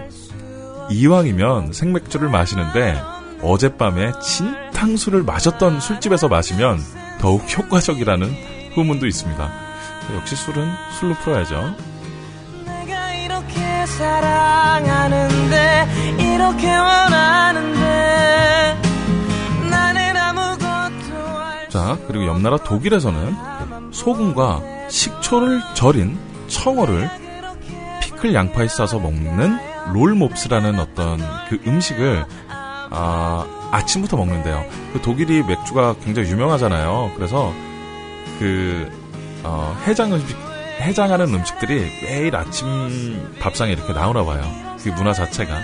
이왕이면 생맥주를 마시는데 어젯밤에 진탕술을 마셨던 술집에서 마시면 더욱 효과적이라는 후문도 있습니다. 역시 술은 술로 풀어야죠. 자, 그리고 옆나라 독일에서는 소금과 식초를 절인 청어를 피클 양파에 싸서 먹는 롤몹스라는 어떤 그 음식을 아, 아침부터 먹는데요. 그 독일이 맥주가 굉장히 유명하잖아요. 그래서 그 어, 해장 음식 해장하는 음식들이 매일 아침 밥상에 이렇게 나오나 봐요. 그 문화 자체가.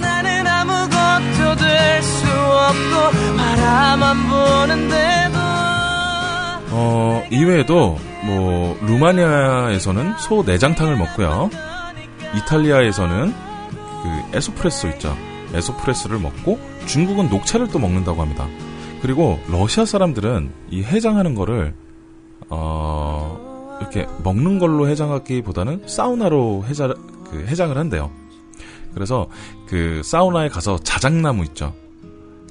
나는 아무것도 될수 없고 바라만 보는데도 어, 이외에도 뭐 루마니아에서는 소 내장탕을 먹고요. 이탈리아에서는 그 에소프레소 있죠. 에소프레소를 먹고 중국은 녹차를 또 먹는다고 합니다. 그리고 러시아 사람들은 이 해장하는 거를 어 이렇게 먹는 걸로 해장하기보다는 사우나로 해장 그 해장을 한대요. 그래서 그 사우나에 가서 자작나무 있죠.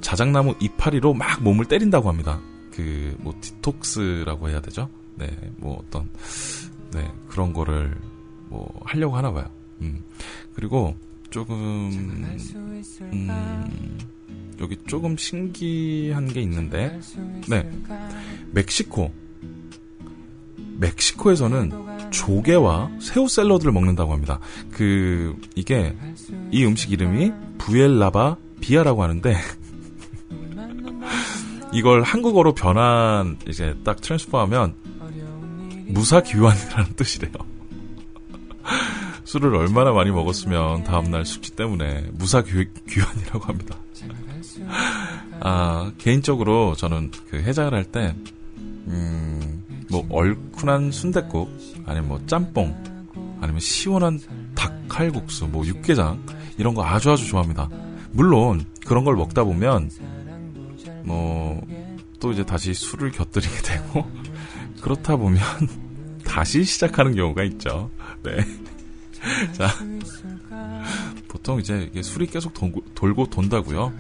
자작나무 이파리로 막 몸을 때린다고 합니다. 그 뭐 디톡스라고 해야 되죠. 네, 뭐 어떤 네 그런 거를 뭐 하려고 하나 봐요. 음. 그리고 조금 음, 여기 조금 신기한 게 있는데 네 멕시코 멕시코에서는 조개와 새우 샐러드를 먹는다고 합니다. 그 이게 이 음식 이름이 부엘라바 비아라고 하는데 이걸 한국어로 변한 이제 딱 트랜스퍼하면 무사귀환이라는 뜻이래요. 술을 얼마나 많이 먹었으면 다음날 숙취 때문에 무사귀환이라고 합니다. 아 개인적으로 저는 그 해장을 할 때 음, 뭐 얼큰한 순댓국 아니면 뭐 짬뽕 아니면 시원한 닭칼국수 뭐 육개장 이런 거 아주 아주 좋아합니다. 물론 그런 걸 먹다 보면 뭐 또 이제 다시 술을 곁들이게 되고 그렇다 보면 다시 시작하는 경우가 있죠. 네. 자, 보통 이제 술이 계속 돌고, 돌고 돈다고요.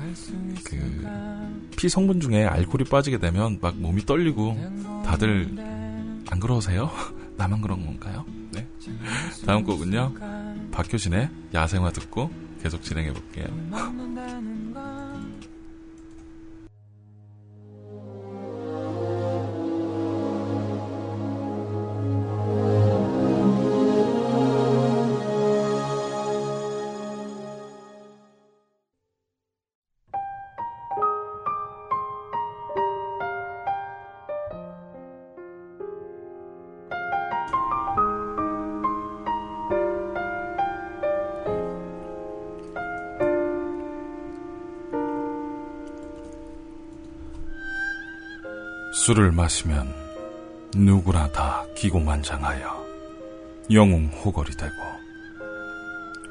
그 피 성분 중에 알코올이 빠지게 되면 막 몸이 떨리고 다들 안 그러세요? 나만 그런 건가요? 네. 다음 곡은요. 박효신의 야생화 듣고 계속 진행해 볼게요. 술을 마시면 누구나 다 기고만장하여 영웅 호걸이 되고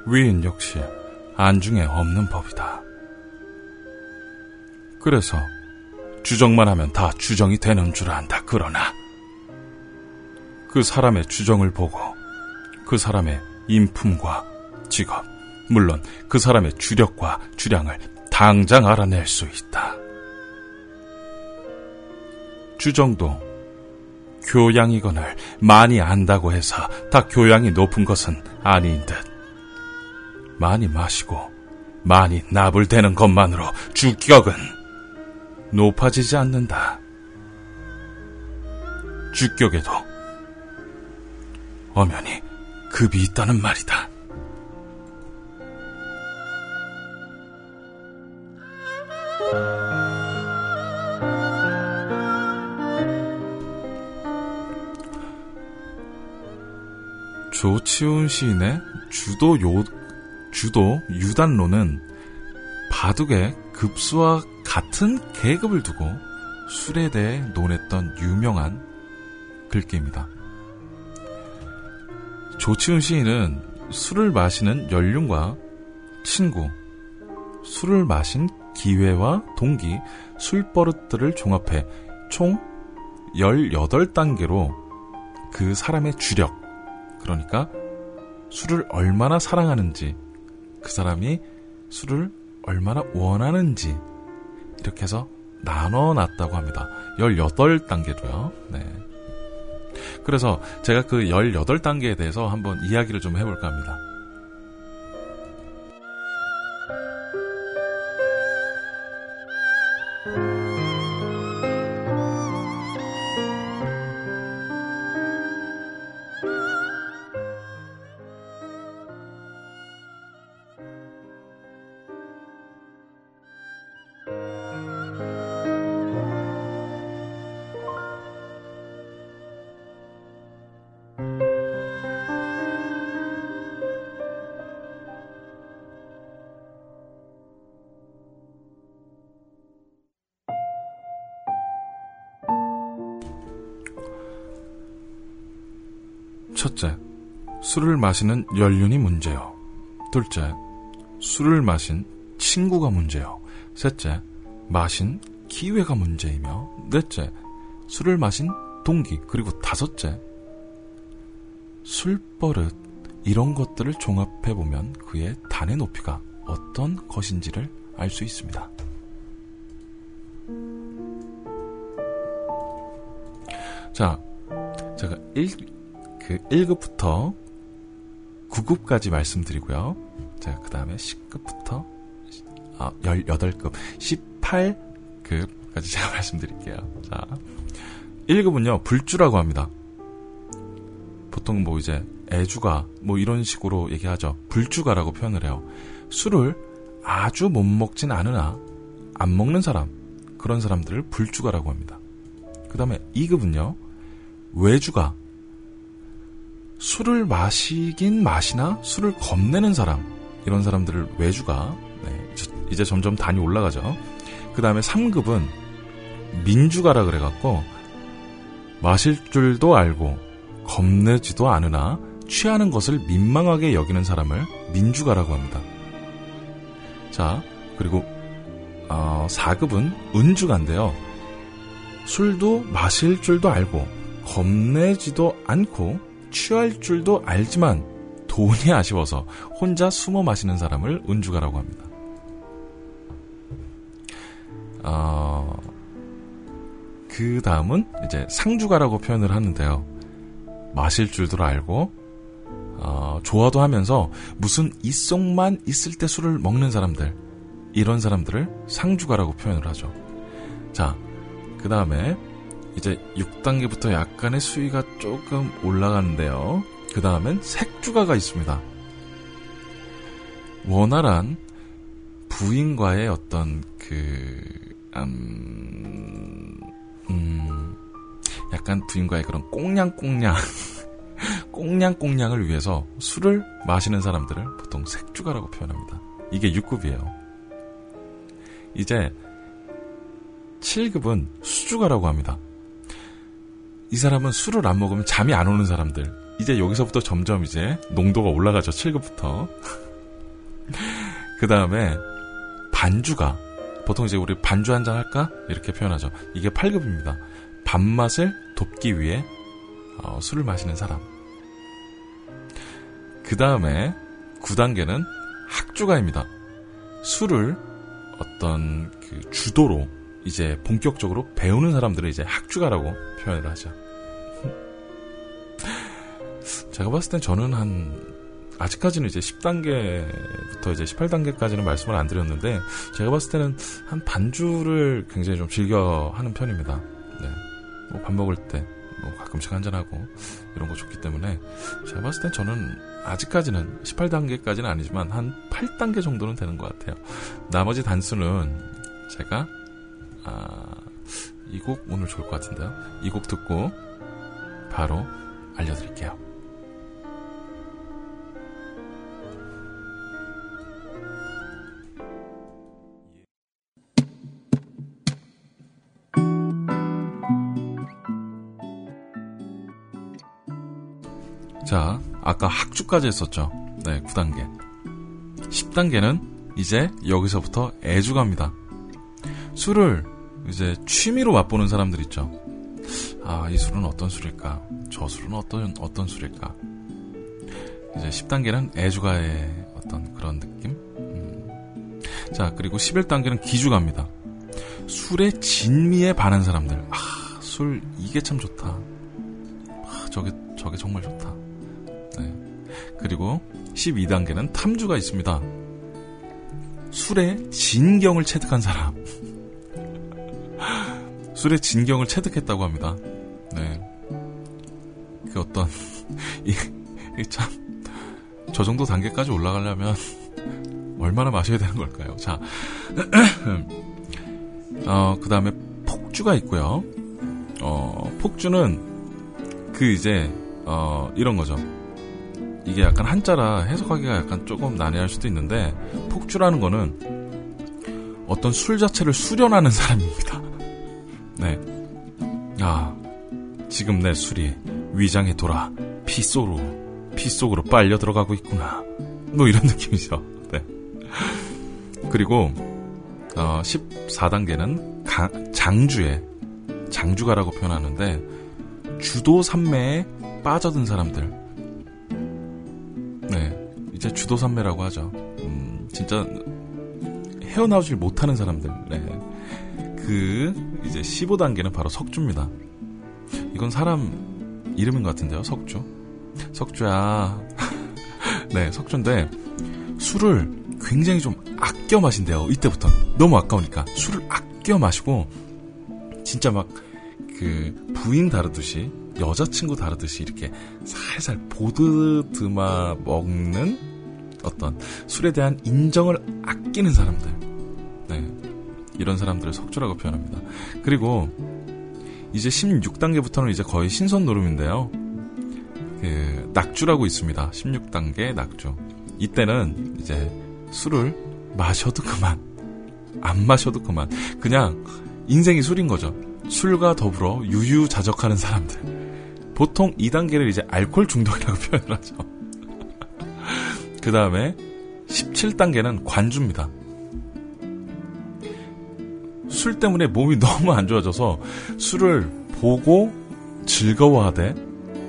위인 역시 안중에 없는 법이다. 그래서 주정만 하면 다 주정이 되는 줄 안다. 그러나 그 사람의 주정을 보고 그 사람의 인품과 직업, 물론 그 사람의 주력과 주량을 당장 알아낼 수 있다. 주정도 교양이거늘 많이 안다고 해서 다 교양이 높은 것은 아닌 듯. 많이 마시고 많이 나불대는 것만으로 주격은 높아지지 않는다. 주격에도 엄연히 급이 있다는 말이다. 조치훈 시인의 주도 요, 주도 유단론은 바둑의 급수와 같은 계급을 두고 술에 대해 논했던 유명한 글귀입니다. 조치훈 시인은 술을 마시는 연륜과 친구, 술을 마신 기회와 동기, 술버릇들을 종합해 총 18단계로 그 사람의 주력, 그러니까 술을 얼마나 사랑하는지, 그 사람이 술을 얼마나 원하는지, 이렇게 해서 나눠 놨다고 합니다. 18단계로요. 네. 그래서 제가 그 18단계에 대해서 한번 이야기를 좀 해볼까 합니다. 마시는 연륜이 문제요. 둘째, 술을 마신 친구가 문제요. 셋째, 마신 기회가 문제이며, 넷째, 술을 마신 동기, 그리고 다섯째, 술버릇, 이런 것들을 종합해 보면 그의 단의 높이가 어떤 것인지를 알 수 있습니다. 자, 제가 1, 그 1급부터 9급까지 말씀드리고요. 자, 그 다음에 10급부터 아, 18급, 18급까지 제가 말씀드릴게요. 자, 1급은요, 불주라고 합니다. 보통 뭐 이제 애주가 뭐 이런 식으로 얘기하죠. 불주가라고 표현을 해요. 술을 아주 못 먹진 않으나 안 먹는 사람, 그런 사람들을 불주가라고 합니다. 그 다음에 2급은요, 외주가 술을 마시긴 마시나 술을 겁내는 사람 이런 사람들을 외주가 네, 이제, 점점 단이 올라가죠. 그 다음에 3급은 민주가라 그래갖고 마실 줄도 알고 겁내지도 않으나 취하는 것을 민망하게 여기는 사람을 민주가라고 합니다. 자 그리고 어, 4급은 은주가인데요. 술도 마실 줄도 알고 겁내지도 않고 취할 줄도 알지만 돈이 아쉬워서 혼자 숨어 마시는 사람을 은주가라고 합니다. 어, 그 다음은 이제 상주가라고 표현을 하는데요. 마실 줄도 알고 어, 좋아도 하면서 무슨 이속만 있을 때 술을 먹는 사람들 이런 사람들을 상주가라고 표현을 하죠. 자, 그 다음에 이제 6단계부터 약간의 수위가 조금 올라가는데요. 그 다음엔 색주가가 있습니다. 원활한 부인과의 어떤 그, 음, 음, 약간 부인과의 그런 꽁냥꽁냥, 꽁냥꽁냥을 위해서 술을 마시는 사람들을 보통 색주가라고 표현합니다. 이게 6급이에요. 이제 7급은 수주가라고 합니다. 이 사람은 술을 안 먹으면 잠이 안 오는 사람들. 이제 여기서부터 점점 이제 농도가 올라가죠. 7급부터. 그 다음에 반주가 보통 이제 우리 반주 한 잔 할까? 이렇게 표현하죠. 이게 8급입니다. 밥맛을 돕기 위해 어, 술을 마시는 사람. 그 다음에 9단계는 학주가입니다. 술을 어떤 그 주도로 이제 본격적으로 배우는 사람들을 이제 학주가라고 표현을 하죠. 제가 봤을 땐 저는 한 아직까지는 이제 10단계부터 이제 18단계까지는 말씀을 안 드렸는데 제가 봤을 때는 한 반주를 굉장히 좀 즐겨 하는 편입니다. 네. 뭐 밥 먹을 때 뭐 가끔씩 한잔하고 이런 거 좋기 때문에 제가 봤을 땐 저는 아직까지는 18단계까지는 아니지만 한 8단계 정도는 되는 것 같아요. 나머지 단수는 제가 아, 이 곡 오늘 좋을 것 같은데요. 이 곡 듣고 바로 알려드릴게요. 자, 아까 학주까지 했었죠. 네, 9단계. 10단계는 이제 여기서부터 애주갑니다. 술을 이제 취미로 맛보는 사람들 있죠. 아, 이 술은 어떤 술일까? 저 술은 어떤, 어떤 술일까? 이제 10단계는 애주가의 어떤 그런 느낌? 음. 자, 그리고 11단계는 기주가입니다. 술의 진미에 반한 사람들. 아, 술, 이게 참 좋다. 아, 저게, 저게 정말 좋다. 네. 그리고 12단계는 탐주가 있습니다. 술의 진경을 체득한 사람. 술의 진경을 체득했다고 합니다. 네. 그 어떤, 이, 이 참, 저 정도 단계까지 올라가려면 얼마나 마셔야 되는 걸까요? 자, 어, 그 다음에 폭주가 있고요. 어, 폭주는 그 이제, 어, 이런 거죠. 이게 약간 한자라 해석하기가 약간 조금 난해할 수도 있는데, 폭주라는 거는 어떤 술 자체를 수련하는 사람입니다. 네. 아, 지금 내 술이 위장에 돌아 피 속으로, 피 속으로 빨려 들어가고 있구나. 뭐 이런 느낌이죠. 네. 그리고, 어, 14단계는 가, 장주에, 장주가라고 표현하는데, 주도 산매에 빠져든 사람들. 네. 이제 주도 산매라고 하죠. 음, 진짜 헤어나오질 못하는 사람들. 네. 그 이제 15단계는 바로 석주입니다. 이건 사람 이름인 것 같은데요. 석주. 석주야. 네, 석주인데 술을 굉장히 좀 아껴 마신대요. 이때부터 너무 아까우니까 술을 아껴 마시고 진짜 막 그 부인 다르듯이 여자친구 다르듯이 이렇게 살살 보드드마 먹는 어떤 술에 대한 인정을 아끼는 사람들. 네. 이런 사람들을 석주라고 표현합니다. 그리고 이제 16단계부터는 이제 거의 신선 노름인데요. 그 낙주라고 있습니다. 16단계 낙주. 이때는 이제 술을 마셔도 그만. 안 마셔도 그만. 그냥 인생이 술인 거죠. 술과 더불어 유유자적하는 사람들. 보통 2단계를 이제 알코올 중독이라고 표현을 하죠. 그 다음에 17단계는 관주입니다. 술 때문에 몸이 너무 안 좋아져서 술을 보고 즐거워하되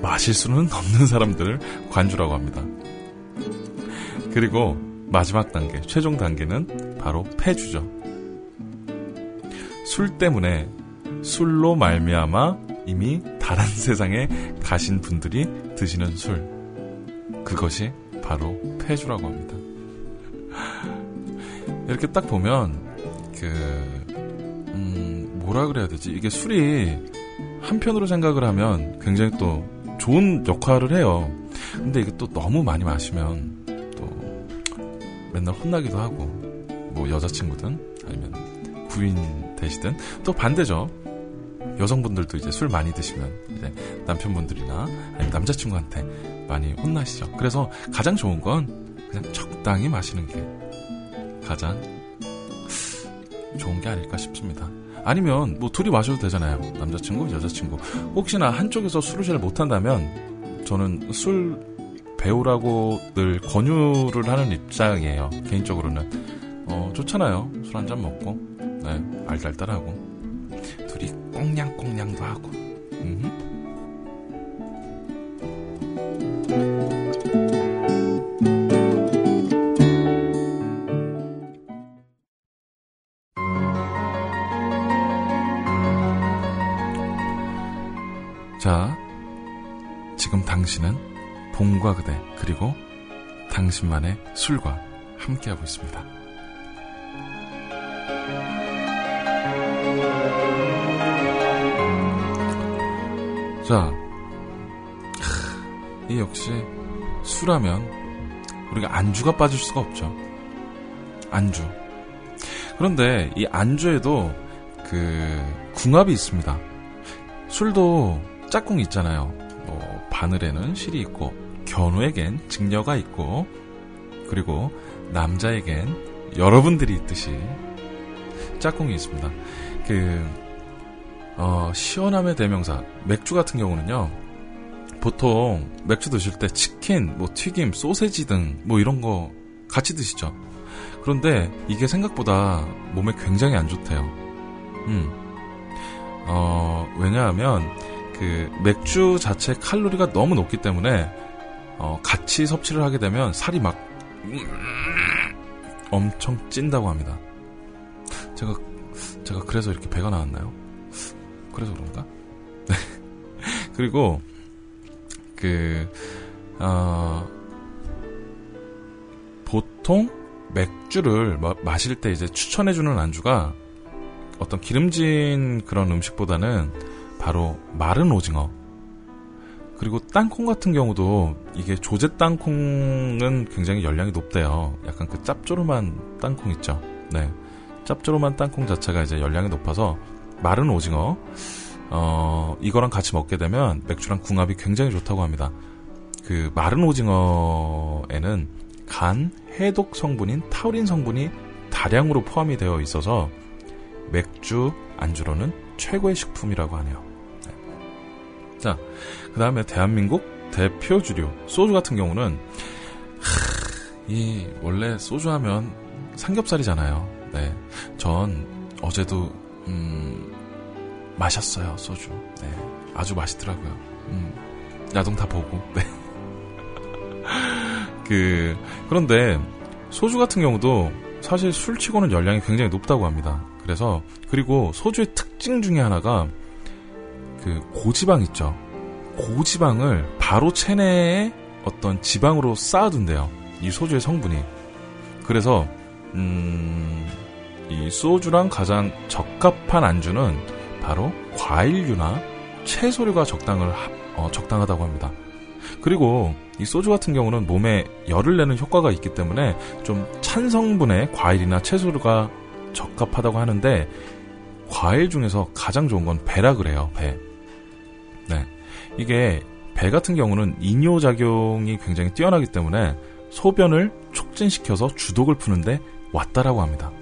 마실 수는 없는 사람들을 관주라고 합니다. 그리고 마지막 단계, 최종 단계는 바로 폐주죠. 술 때문에 술로 말미암아 이미 다른 세상에 가신 분들이 드시는 술. 그것이 바로 폐주라고 합니다. 이렇게 딱 보면 그 음, 뭐라 그래야 되지? 이게 술이 한편으로 생각을 하면 굉장히 또 좋은 역할을 해요. 근데 이게 또 너무 많이 마시면 또 맨날 혼나기도 하고 뭐 여자친구든 아니면 부인 되시든 또 반대죠. 여성분들도 이제 술 많이 드시면 이제 남편분들이나 아니면 남자친구한테 많이 혼나시죠. 그래서 가장 좋은 건 그냥 적당히 마시는 게 가장 좋은 게 아닐까 싶습니다. 아니면 뭐 둘이 마셔도 되잖아요. 남자친구, 여자친구. 혹시나 한쪽에서 술을 잘 못한다면 저는 술 배우라고 늘 권유를 하는 입장이에요. 개인적으로는 어, 좋잖아요. 술 한 잔 먹고 네, 알달달하고 둘이 꽁냥꽁냥도 하고. 음흠. 당신은 봄과 그대 그리고 당신만의 술과 함께하고 있습니다. 자, 이 역시 술하면 우리가 안주가 빠질 수가 없죠. 안주. 그런데 이 안주에도 그 궁합이 있습니다. 술도 짝꿍 있잖아요. 뭐 바늘에는 실이 있고 견우에겐 직녀가 있고 그리고 남자에겐 여러분들이 있듯이 짝꿍이 있습니다. 그 어, 시원함의 대명사 맥주 같은 경우는요. 보통 맥주 드실 때 치킨, 뭐 튀김, 소세지 등 뭐 이런 거 같이 드시죠. 그런데 이게 생각보다 몸에 굉장히 안 좋대요. 음. 어, 왜냐하면 그 맥주 자체 칼로리가 너무 높기 때문에 어, 같이 섭취를 하게 되면 살이 막 엄청 찐다고 합니다. 제가 제가 그래서 이렇게 배가 나왔나요? 그래서 그런가? 네. 그리고 그 어, 보통 맥주를 마, 마실 때 이제 추천해주는 안주가 어떤 기름진 그런 음식보다는 바로 마른 오징어. 그리고 땅콩 같은 경우도 이게 조제 땅콩은 굉장히 열량이 높대요. 약간 그 짭조름한 땅콩 있죠. 네. 짭조름한 땅콩 자체가 이제 열량이 높아서 마른 오징어, 어, 이거랑 같이 먹게 되면 맥주랑 궁합이 굉장히 좋다고 합니다. 그 마른 오징어에는 간, 해독 성분인 타우린 성분이 다량으로 포함이 되어 있어서 맥주 안주로는 최고의 식품이라고 하네요. 네. 자, 그 다음에 대한민국 대표 주류 소주 같은 경우는 하, 이 원래 소주 하면 삼겹살이잖아요. 네, 전 어제도 음, 마셨어요 소주. 네, 아주 맛있더라고요. 음, 야동 다 보고. 네. 그 그런데 소주 같은 경우도 사실 술치고는 열량이 굉장히 높다고 합니다. 그래서 그리고 소주의 특징 중에 하나가 그 고지방 있죠. 고지방을 바로 체내에 어떤 지방으로 쌓아둔대요. 이 소주의 성분이. 그래서 음, 이 소주랑 가장 적합한 안주는 바로 과일류나 채소류가 적당을 어, 적당하다고 합니다. 그리고 이 소주 같은 경우는 몸에 열을 내는 효과가 있기 때문에 좀 찬 성분의 과일이나 채소류가 적합하다고 하는데 과일 중에서 가장 좋은 건 배라 그래요. 배. 네. 이게 배 같은 경우는 이뇨 작용이 굉장히 뛰어나기 때문에 소변을 촉진시켜서 주독을 푸는데 왔다라고 합니다.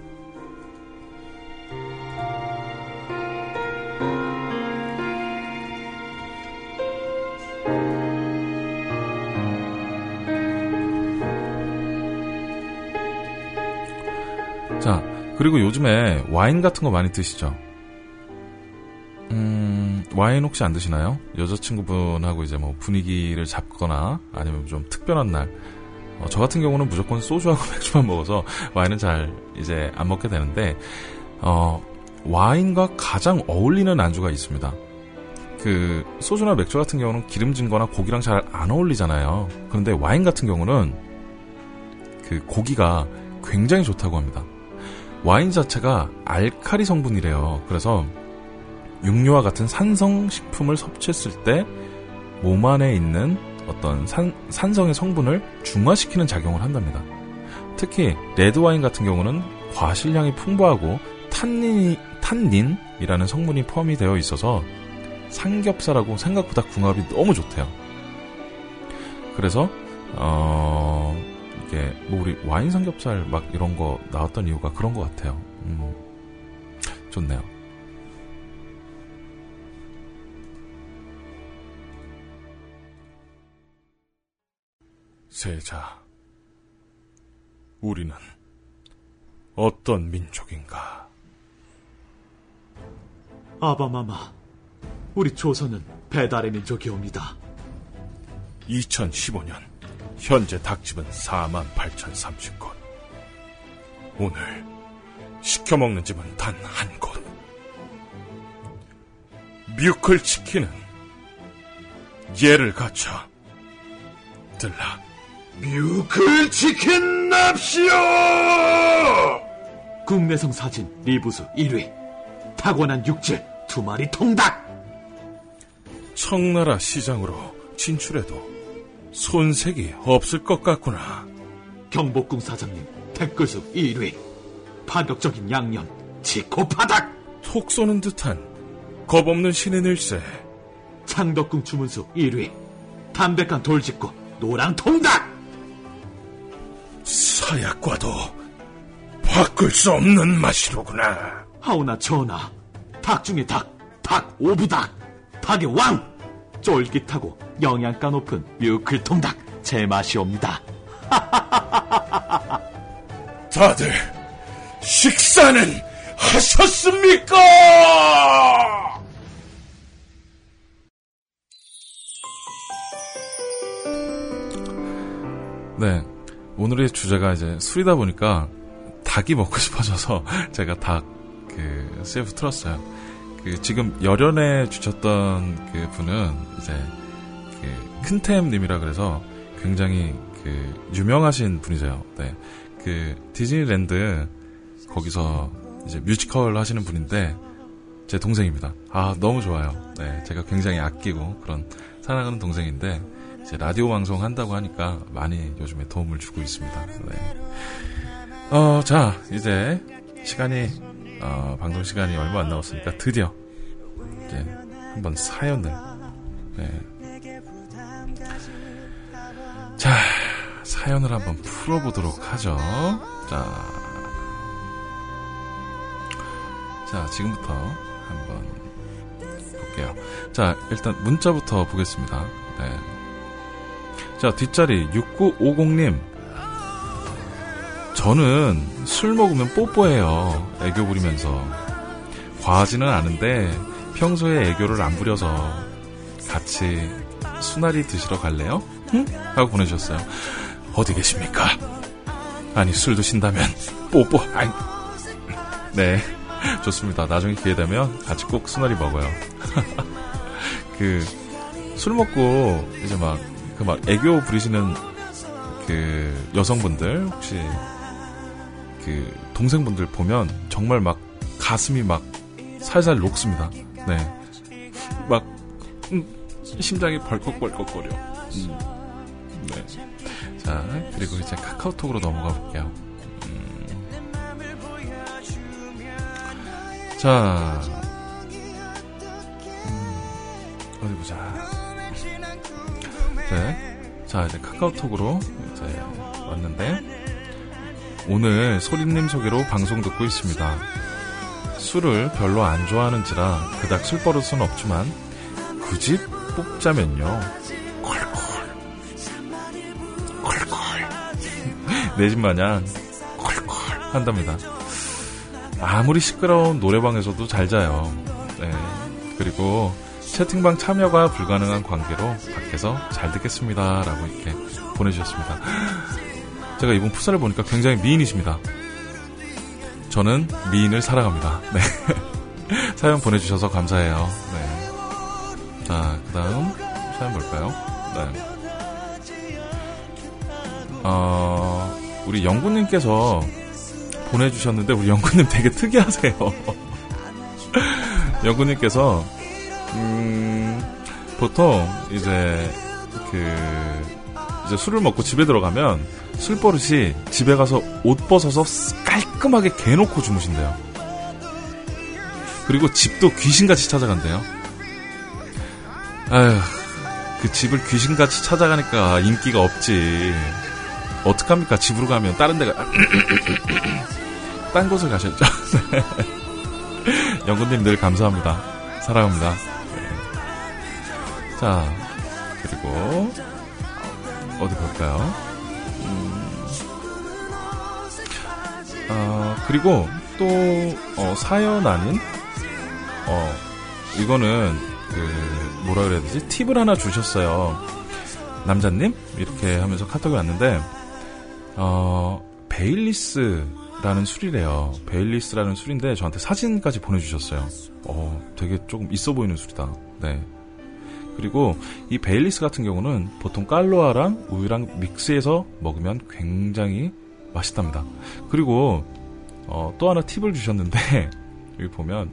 자, 그리고 요즘에 와인 같은 거 많이 드시죠? 음, 와인 혹시 안 드시나요? 여자친구분하고 이제 뭐 분위기를 잡거나 아니면 좀 특별한 날. 어, 저 같은 경우는 무조건 소주하고 맥주만 먹어서 와인은 잘 이제 안 먹게 되는데, 어, 와인과 가장 어울리는 안주가 있습니다. 그, 소주나 맥주 같은 경우는 기름진 거나 고기랑 잘 안 어울리잖아요. 그런데 와인 같은 경우는 그 고기가 굉장히 좋다고 합니다. 와인 자체가 알카리 성분이래요. 그래서 육류와 같은 산성 식품을 섭취했을 때 몸 안에 있는 어떤 산, 산성의 성분을 중화시키는 작용을 한답니다. 특히 레드와인 같은 경우는 과실량이 풍부하고 탄닌, 탄닌이라는 성분이 포함이 되어 있어서 삼겹살하고 생각보다 궁합이 너무 좋대요. 그래서 어, 이게 뭐 우리 와인 삼겹살 막 이런 거 나왔던 이유가 그런 것 같아요. 음, 좋네요. 세자, 우리는 어떤 민족인가? 아바마마, 우리 조선은 배달의 민족이옵니다. 2015년 현재 닭집은 48,030곳. 오늘 시켜먹는 집은 단 한 곳. 뮤클 치킨은 얘를 갖춰 들라. 뮤클 치킨 납시오! 국내성 사진 리부수 1위. 타고난 육질 두 마리 통닭. 청나라 시장으로 진출해도 손색이 없을 것 같구나. 경복궁 사장님 댓글수 1위. 파격적인 양념, 지코파닭, 속 쏘는 듯한 겁없는 신의 일세. 창덕궁 주문수 1위, 담백한 돌직구, 노랑통닭! 사약과도 바꿀 수 없는 맛이로구나. 하오나 전하, 닭 중에 닭, 닭 오부닭, 닭의 왕! 쫄깃하고 영양가 높은 뮤클통닭, 제 맛이옵니다. 다들 식사는 하셨습니까? 네. 오늘의 주제가 이제 술이다 보니까 닭이 먹고 싶어져서 제가 닭 그 CF 틀었어요. 그 지금 열연해 주셨던 그 분은 이제 그 큰템님이라 그래서 굉장히 그 유명하신 분이세요. 네. 그 디즈니랜드 거기서 이제 뮤지컬 하시는 분인데 제 동생입니다. 아 너무 좋아요. 네, 제가 굉장히 아끼고 그런 사랑하는 동생인데 이 제 라디오 방송 한다고 하니까 많이 요즘에 도움을 주고 있습니다. 네. 어, 자 이제 시간이 어, 방송 시간이 얼마 안 남았으니까 드디어 이제 한번 사연을 네. 자 사연을 한번 풀어보도록 하죠. 자, 자 지금부터 한번 볼게요. 자 일단 문자부터 보겠습니다. 네. 자 뒷자리 6950님 저는 술 먹으면 뽀뽀해요. 애교 부리면서. 과하지는 않은데 평소에 애교를 안 부려서 같이 수나리 드시러 갈래요? 응? 하고 보내주셨어요. 어디 계십니까? 아니 술 드신다면 뽀뽀 아니 네 좋습니다. 나중에 기회 되면 같이 꼭 수나리 먹어요. 그 술 먹고 이제 막 그 막 애교 부리시는 그 여성분들 혹시 그 동생분들 보면 정말 막 가슴이 막 살살 녹습니다. 네. 막 음, 심장이 벌컥벌컥거려. 음. 네. 자, 그리고 이제 카카오톡으로 넘어가 볼게요. 음. 자, 음, 어디 보자. 네. 자, 이제 카카오톡으로 이제 왔는데, 오늘 소리님 소개로 방송 듣고 있습니다. 술을 별로 안 좋아하는지라 그닥 술 버릇은 없지만, 굳이 뽑자면요. 콜콜. 콜콜. 내 집 마냥 콜콜 한답니다. 아무리 시끄러운 노래방에서도 잘 자요. 네. 그리고 채팅방 참여가 불가능한 관계로 밖에서 잘 듣겠습니다. 라고 이렇게 보내주셨습니다. 제가 이번 푸사를 보니까 굉장히 미인이십니다. 저는 미인을 사랑합니다. 네. 사연 보내주셔서 감사해요. 네. 자, 그 다음 사연 볼까요? 네. 어, 우리 영구님께서 보내주셨는데, 우리 영구님 되게 특이하세요. 영구님께서, 음, 보통, 이제, 그, 이제 술을 먹고 집에 들어가면, 술 버릇이 집에 가서 옷 벗어서 깔끔하게 개놓고 주무신대요. 그리고 집도 귀신같이 찾아간대요. 아휴, 그 집을 귀신같이 찾아가니까 인기가 없지. 어떡합니까? 집으로 가면 다른 데가, 딴 곳을 가셨죠. 네. 영구님 늘 감사합니다. 사랑합니다. 네. 자, 그리고, 어디 볼까요? 음, 아, 그리고 또, 어, 사연 아닌, 어, 이거는, 그, 뭐라 그래야 되지? 팁을 하나 주셨어요. 남자님? 이렇게 하면서 카톡이 왔는데, 어, 베일리스라는 술이래요. 베일리스라는 술인데 저한테 사진까지 보내주셨어요. 어, 되게 조금 있어 보이는 술이다. 네. 그리고 이 베일리스 같은 경우는 보통 깔루아랑 우유랑 믹스해서 먹으면 굉장히 맛있답니다. 그리고 어, 또 하나 팁을 주셨는데 여기 보면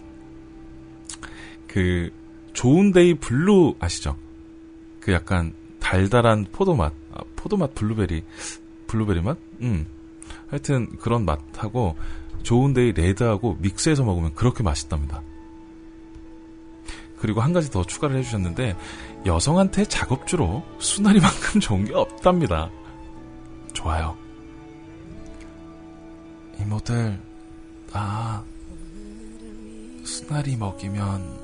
그 좋은데이 블루 아시죠? 그 약간 달달한 포도 맛, 아, 포도 맛 블루베리, 블루베리 맛? 음. 하여튼 그런 맛하고 좋은데이 레드하고 믹스해서 먹으면 그렇게 맛있답니다. 그리고 한 가지 더 추가를 해주셨는데 여성한테 작업주로 순하리만큼 좋은 게 없답니다. 좋아요. 이모들 아 수나리 먹이면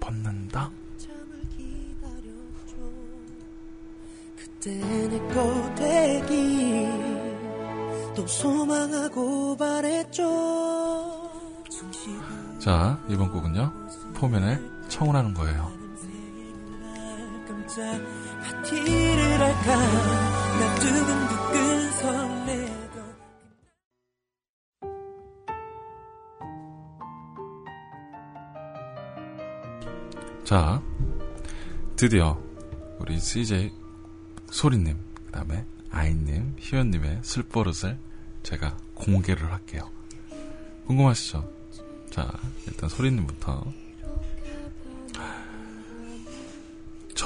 벗는다? 그때 내거 되기 또 소망하고 바랬죠 자 이번 곡은요 포면을 청혼하는 거예요. 자, 드디어 우리 CJ 소리님, 그 다음에 아이님, 희연님의 술버릇을 제가 공개를 할게요. 궁금하시죠? 자, 일단 소리님부터.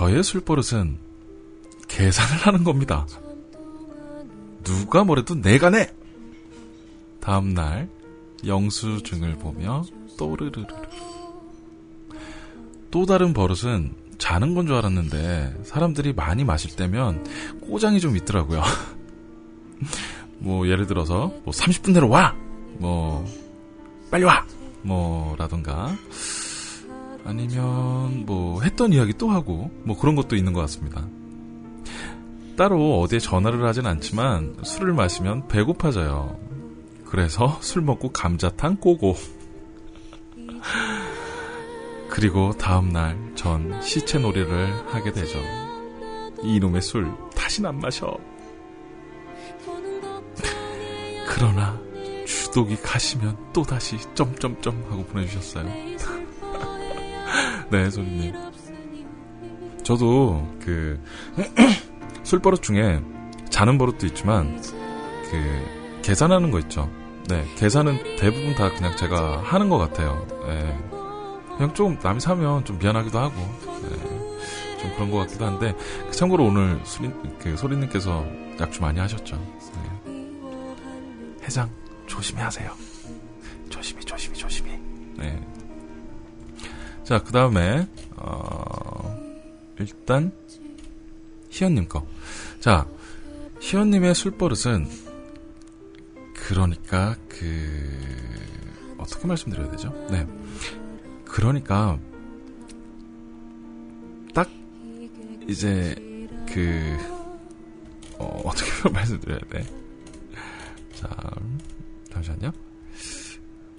저의 술버릇은 계산을 하는 겁니다. 누가 뭐래도 내가 내! 다음날 영수증을 보며 또르르르 또 다른 버릇은 자는 건 줄 알았는데 사람들이 많이 마실 때면 꼬장이 좀 있더라고요. 뭐 예를 들어서 뭐 30분 내로 와. 뭐 빨리 와. 뭐라던가 아니면 뭐 했던 이야기 또 하고 뭐 그런 것도 있는 것 같습니다. 따로 어디에 전화를 하진 않지만 술을 마시면 배고파져요. 그래서 술 먹고 감자탕 꼬고 그리고 다음날 전 시체 놀이를 하게 되죠. 이놈의 술 다신 안 마셔. 그러나 주독이 가시면 또다시 점점점 하고 보내주셨어요. 네, 소리님. 저도 그 술버릇 중에 자는 버릇도 있지만 그 계산하는 거 있죠. 네, 계산은 대부분 다 그냥 제가 하는 것 같아요. 네. 그냥 좀 남이 사면 좀 미안하기도 하고 네, 좀 그런 것 같기도 한데 참고로 오늘 수린, 그 소리님께서 약주 많이 하셨죠. 네. 해장 조심히 하세요. 조심히 조심히 조심히. 네. 자, 그 다음에, 어, 일단, 희연님 거. 자, 희연님의 술버릇은, 그러니까, 그, 어떻게 말씀드려야 되죠? 네. 그러니까, 딱, 이제, 그, 어, 어떻게 말씀드려야 돼? 자, 잠시만요.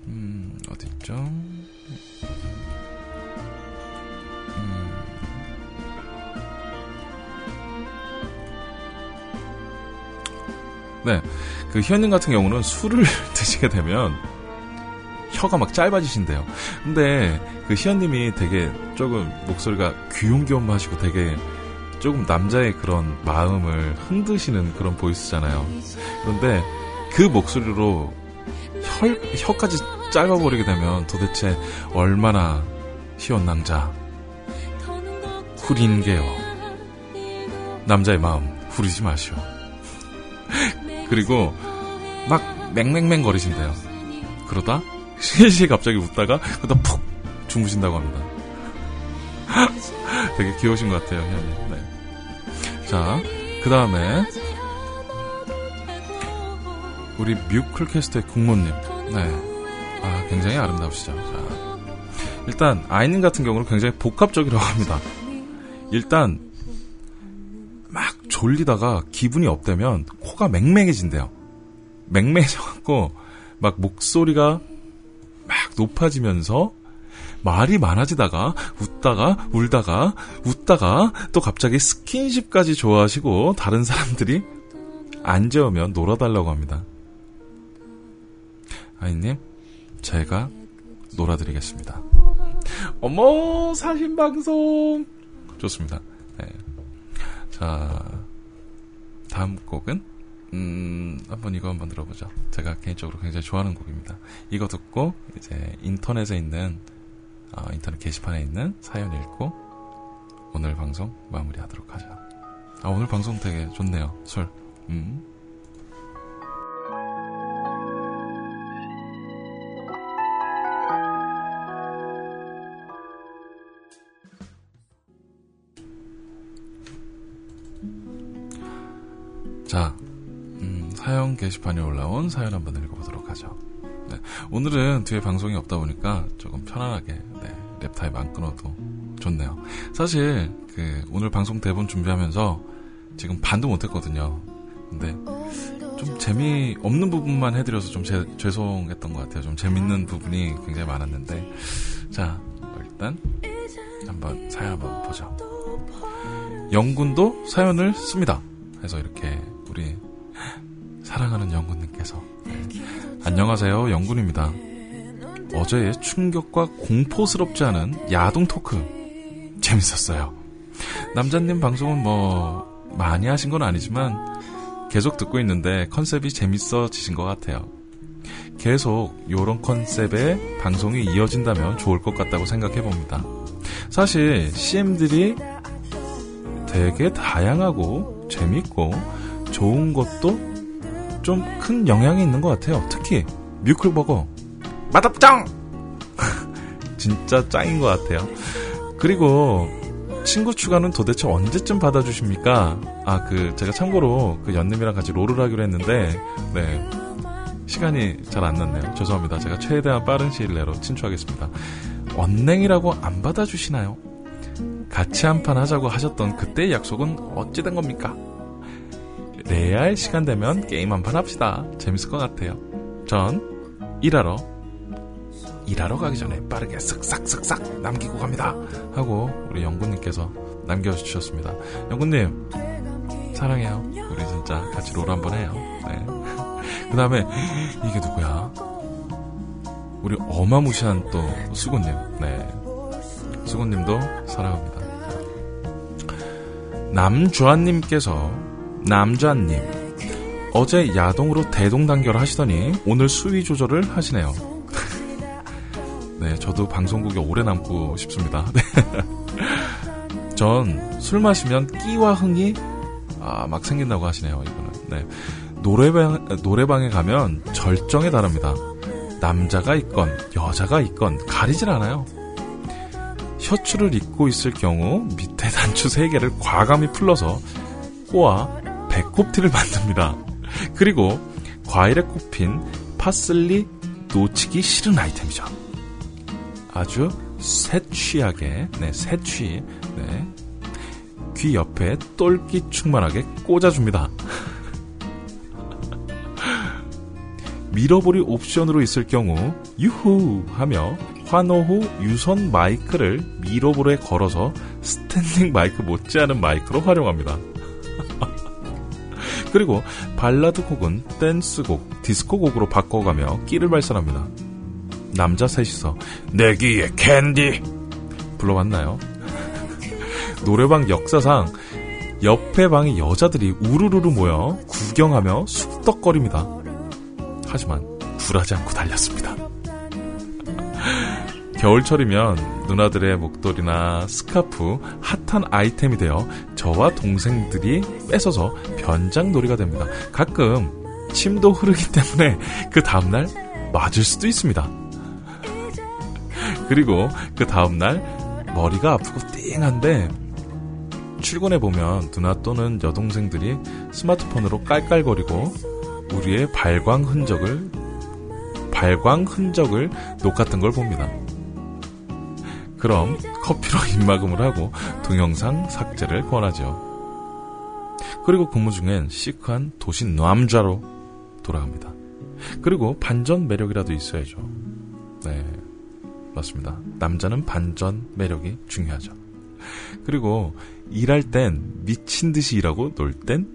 음, 어딨죠? 네. 그 희연님 같은 경우는 술을 드시게 되면 혀가 막 짧아지신대요. 근데 그 희연님이 되게 조금 목소리가 귀염귀염하시고 되게 조금 남자의 그런 마음을 흔드시는 그런 보이스잖아요. 그런데 그 목소리로 혀, 혀까지 짧아버리게 되면 도대체 얼마나 희연 남자 후린게요. 남자의 마음 후리지 마시오. 그리고 막 맹맹맹 거리신대요. 그러다 실실 갑자기 웃다가 그러다 푹 주무신다고 합니다. 되게 귀여우신 것 같아요, 현님. 네. 자, 그 다음에 우리 뮤클캐스트의 국모님. 네. 아, 굉장히 아름다우시죠. 자, 일단 아이님 같은 경우는 굉장히 복합적이라고 합니다. 일단 막 졸리다가 기분이 업되면 코가 맹맹해진대요. 맹맹해져갖고 막 목소리가 막 높아지면서 말이 많아지다가 웃다가 울다가 웃다가 또 갑자기 스킨십까지 좋아하시고 다른 사람들이 안 재우면 놀아달라고 합니다. 아이님, 제가 놀아드리겠습니다. 어머, 사신방송! 좋습니다. 네. 자, 다음 곡은, 음, 한번 이거 한번 들어보죠. 제가 개인적으로 굉장히 좋아하는 곡입니다. 이거 듣고 이제 인터넷에 있는 어, 인터넷 게시판에 있는 사연 읽고 오늘 방송 마무리하도록 하죠. 아 오늘 방송 되게 좋네요. 술. 음. 자, 사연 게시판에 올라온 사연 한번 읽어보도록 하죠. 네, 오늘은 뒤에 방송이 없다 보니까 조금 편안하게 네, 랩타임 안 끊어도 좋네요. 사실 그 오늘 방송 대본 준비하면서 지금 반도 못했거든요. 근데 좀 재미 없는 부분만 해드려서 좀 제- 죄송했던 것 같아요. 좀 재밌는 부분이 굉장히 많았는데 자 일단 한번 사연 한번 보죠. 영군도 사연을 씁니다. 해서 이렇게 우리 사랑하는 영군님께서 네. 안녕하세요 영군입니다. 어제의 충격과 공포스럽지 않은 야동 토크 재밌었어요. 남자님 방송은 뭐 많이 하신 건 아니지만 계속 듣고 있는데 컨셉이 재밌어지신 것 같아요. 계속 요런 컨셉의 방송이 이어진다면 좋을 것 같다고 생각해 봅니다. 사실 CM들이 되게 다양하고 재밌고 좋은 것도 좀 큰 영향이 있는 것 같아요. 특히 뮤클버거 맛없정 진짜 짱인 것 같아요. 그리고 친구 추가는 도대체 언제쯤 받아주십니까? 아, 그, 제가 참고로 그 연님이랑 같이 롤을 하기로 했는데, 네. 시간이 잘 안 났네요. 죄송합니다. 제가 최대한 빠른 시일 내로 친추하겠습니다. 언냉이라고 안 받아주시나요? 같이 한 판 하자고 하셨던 그때의 약속은 어찌 된 겁니까? 레알 시간 되면 게임 한 판 합시다. 재밌을 것 같아요. 전 일하러 일하러 가기 전에 빠르게 쓱싹쓱싹 남기고 갑니다. 하고 우리 영구님께서 남겨주셨습니다. 영구님 사랑해요. 우리 진짜 같이 롤 한번 해요. 네. 그 다음에 이게 누구야? 우리 어마무시한 또 수고님. 네. 수고님도 사랑합니다. 남주환님께서 남주환님 어제 야동으로 대동단결 하시더니 오늘 수위 조절을 하시네요. 네, 저도 방송국에 오래 남고 싶습니다. 네. 전술 마시면 끼와 흥이 아, 막 생긴다고 하시네요, 이거는. 네. 노래방, 노래방에 가면 절정에 달합니다. 남자가 있건, 여자가 있건, 가리질 않아요. 셔츠를 입고 있을 경우 밑에 단추 3개를 과감히 풀러서 꼬아 배꼽티를 만듭니다. 그리고 과일에 꼽힌 파슬리 놓치기 싫은 아이템이죠. 아주 새취하게, 네, 새취, 네. 귀 옆에 똘끼 충만하게 꽂아줍니다. 미러볼이 옵션으로 있을 경우 유후 하며 환호 후 유선 마이크를 미러볼에 걸어서 스탠딩 마이크 못지않은 마이크로 활용합니다. 그리고 발라드 곡은 댄스곡, 디스코곡으로 바꿔가며 끼를 발산합니다. 남자 셋이서 내 귀에 캔디 불러봤나요? 노래방 역사상 옆에 방의 여자들이 우르르르 모여 구경하며 쑥덕거립니다. 하지만 굴하지 않고 달렸습니다. 겨울철이면 누나들의 목도리나 스카프 핫한 아이템이 되어 저와 동생들이 뺏어서 변장놀이가 됩니다. 가끔 침도 흐르기 때문에 그 다음날 맞을 수도 있습니다. 그리고 그 다음날 머리가 아프고 띵한데 출근해 보면 누나 또는 여동생들이 스마트폰으로 깔깔거리고 우리의 발광 흔적을 발광 흔적을 녹았던 걸 봅니다. 그럼 커피로 입막음을 하고 동영상 삭제를 권하죠. 그리고 근무 중엔 시크한 도시 남자로 돌아갑니다. 그리고 반전 매력이라도 있어야죠. 네, 맞습니다. 남자는 반전 매력이 중요하죠. 그리고 일할 땐 미친 듯이 일하고 놀 땐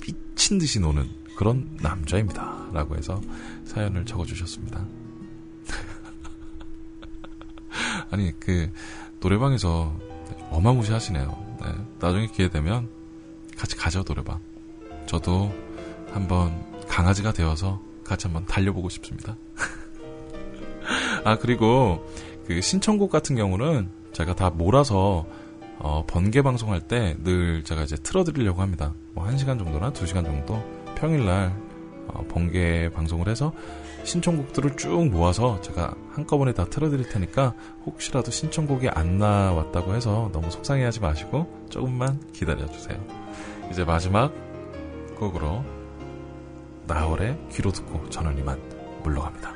미친 듯이 노는 그런 남자입니다. 라고 해서 사연을 적어주셨습니다. 아니, 그, 노래방에서 어마무시 하시네요. 네, 나중에 기회 되면 같이 가죠, 노래방. 저도 한번 강아지가 되어서 같이 한번 달려보고 싶습니다. 아, 그리고 그 신청곡 같은 경우는 제가 다 몰아서 어, 번개 방송할 때 늘 제가 이제 틀어드리려고 합니다. 뭐 1시간 정도나 2시간 정도 평일날 어, 번개 방송을 해서 신청곡들을 쭉 모아서 제가 한꺼번에 다 틀어드릴 테니까 혹시라도 신청곡이 안 나왔다고 해서 너무 속상해하지 마시고 조금만 기다려주세요. 이제 마지막 곡으로 나월의 귀로 듣고 저는 이만 물러갑니다.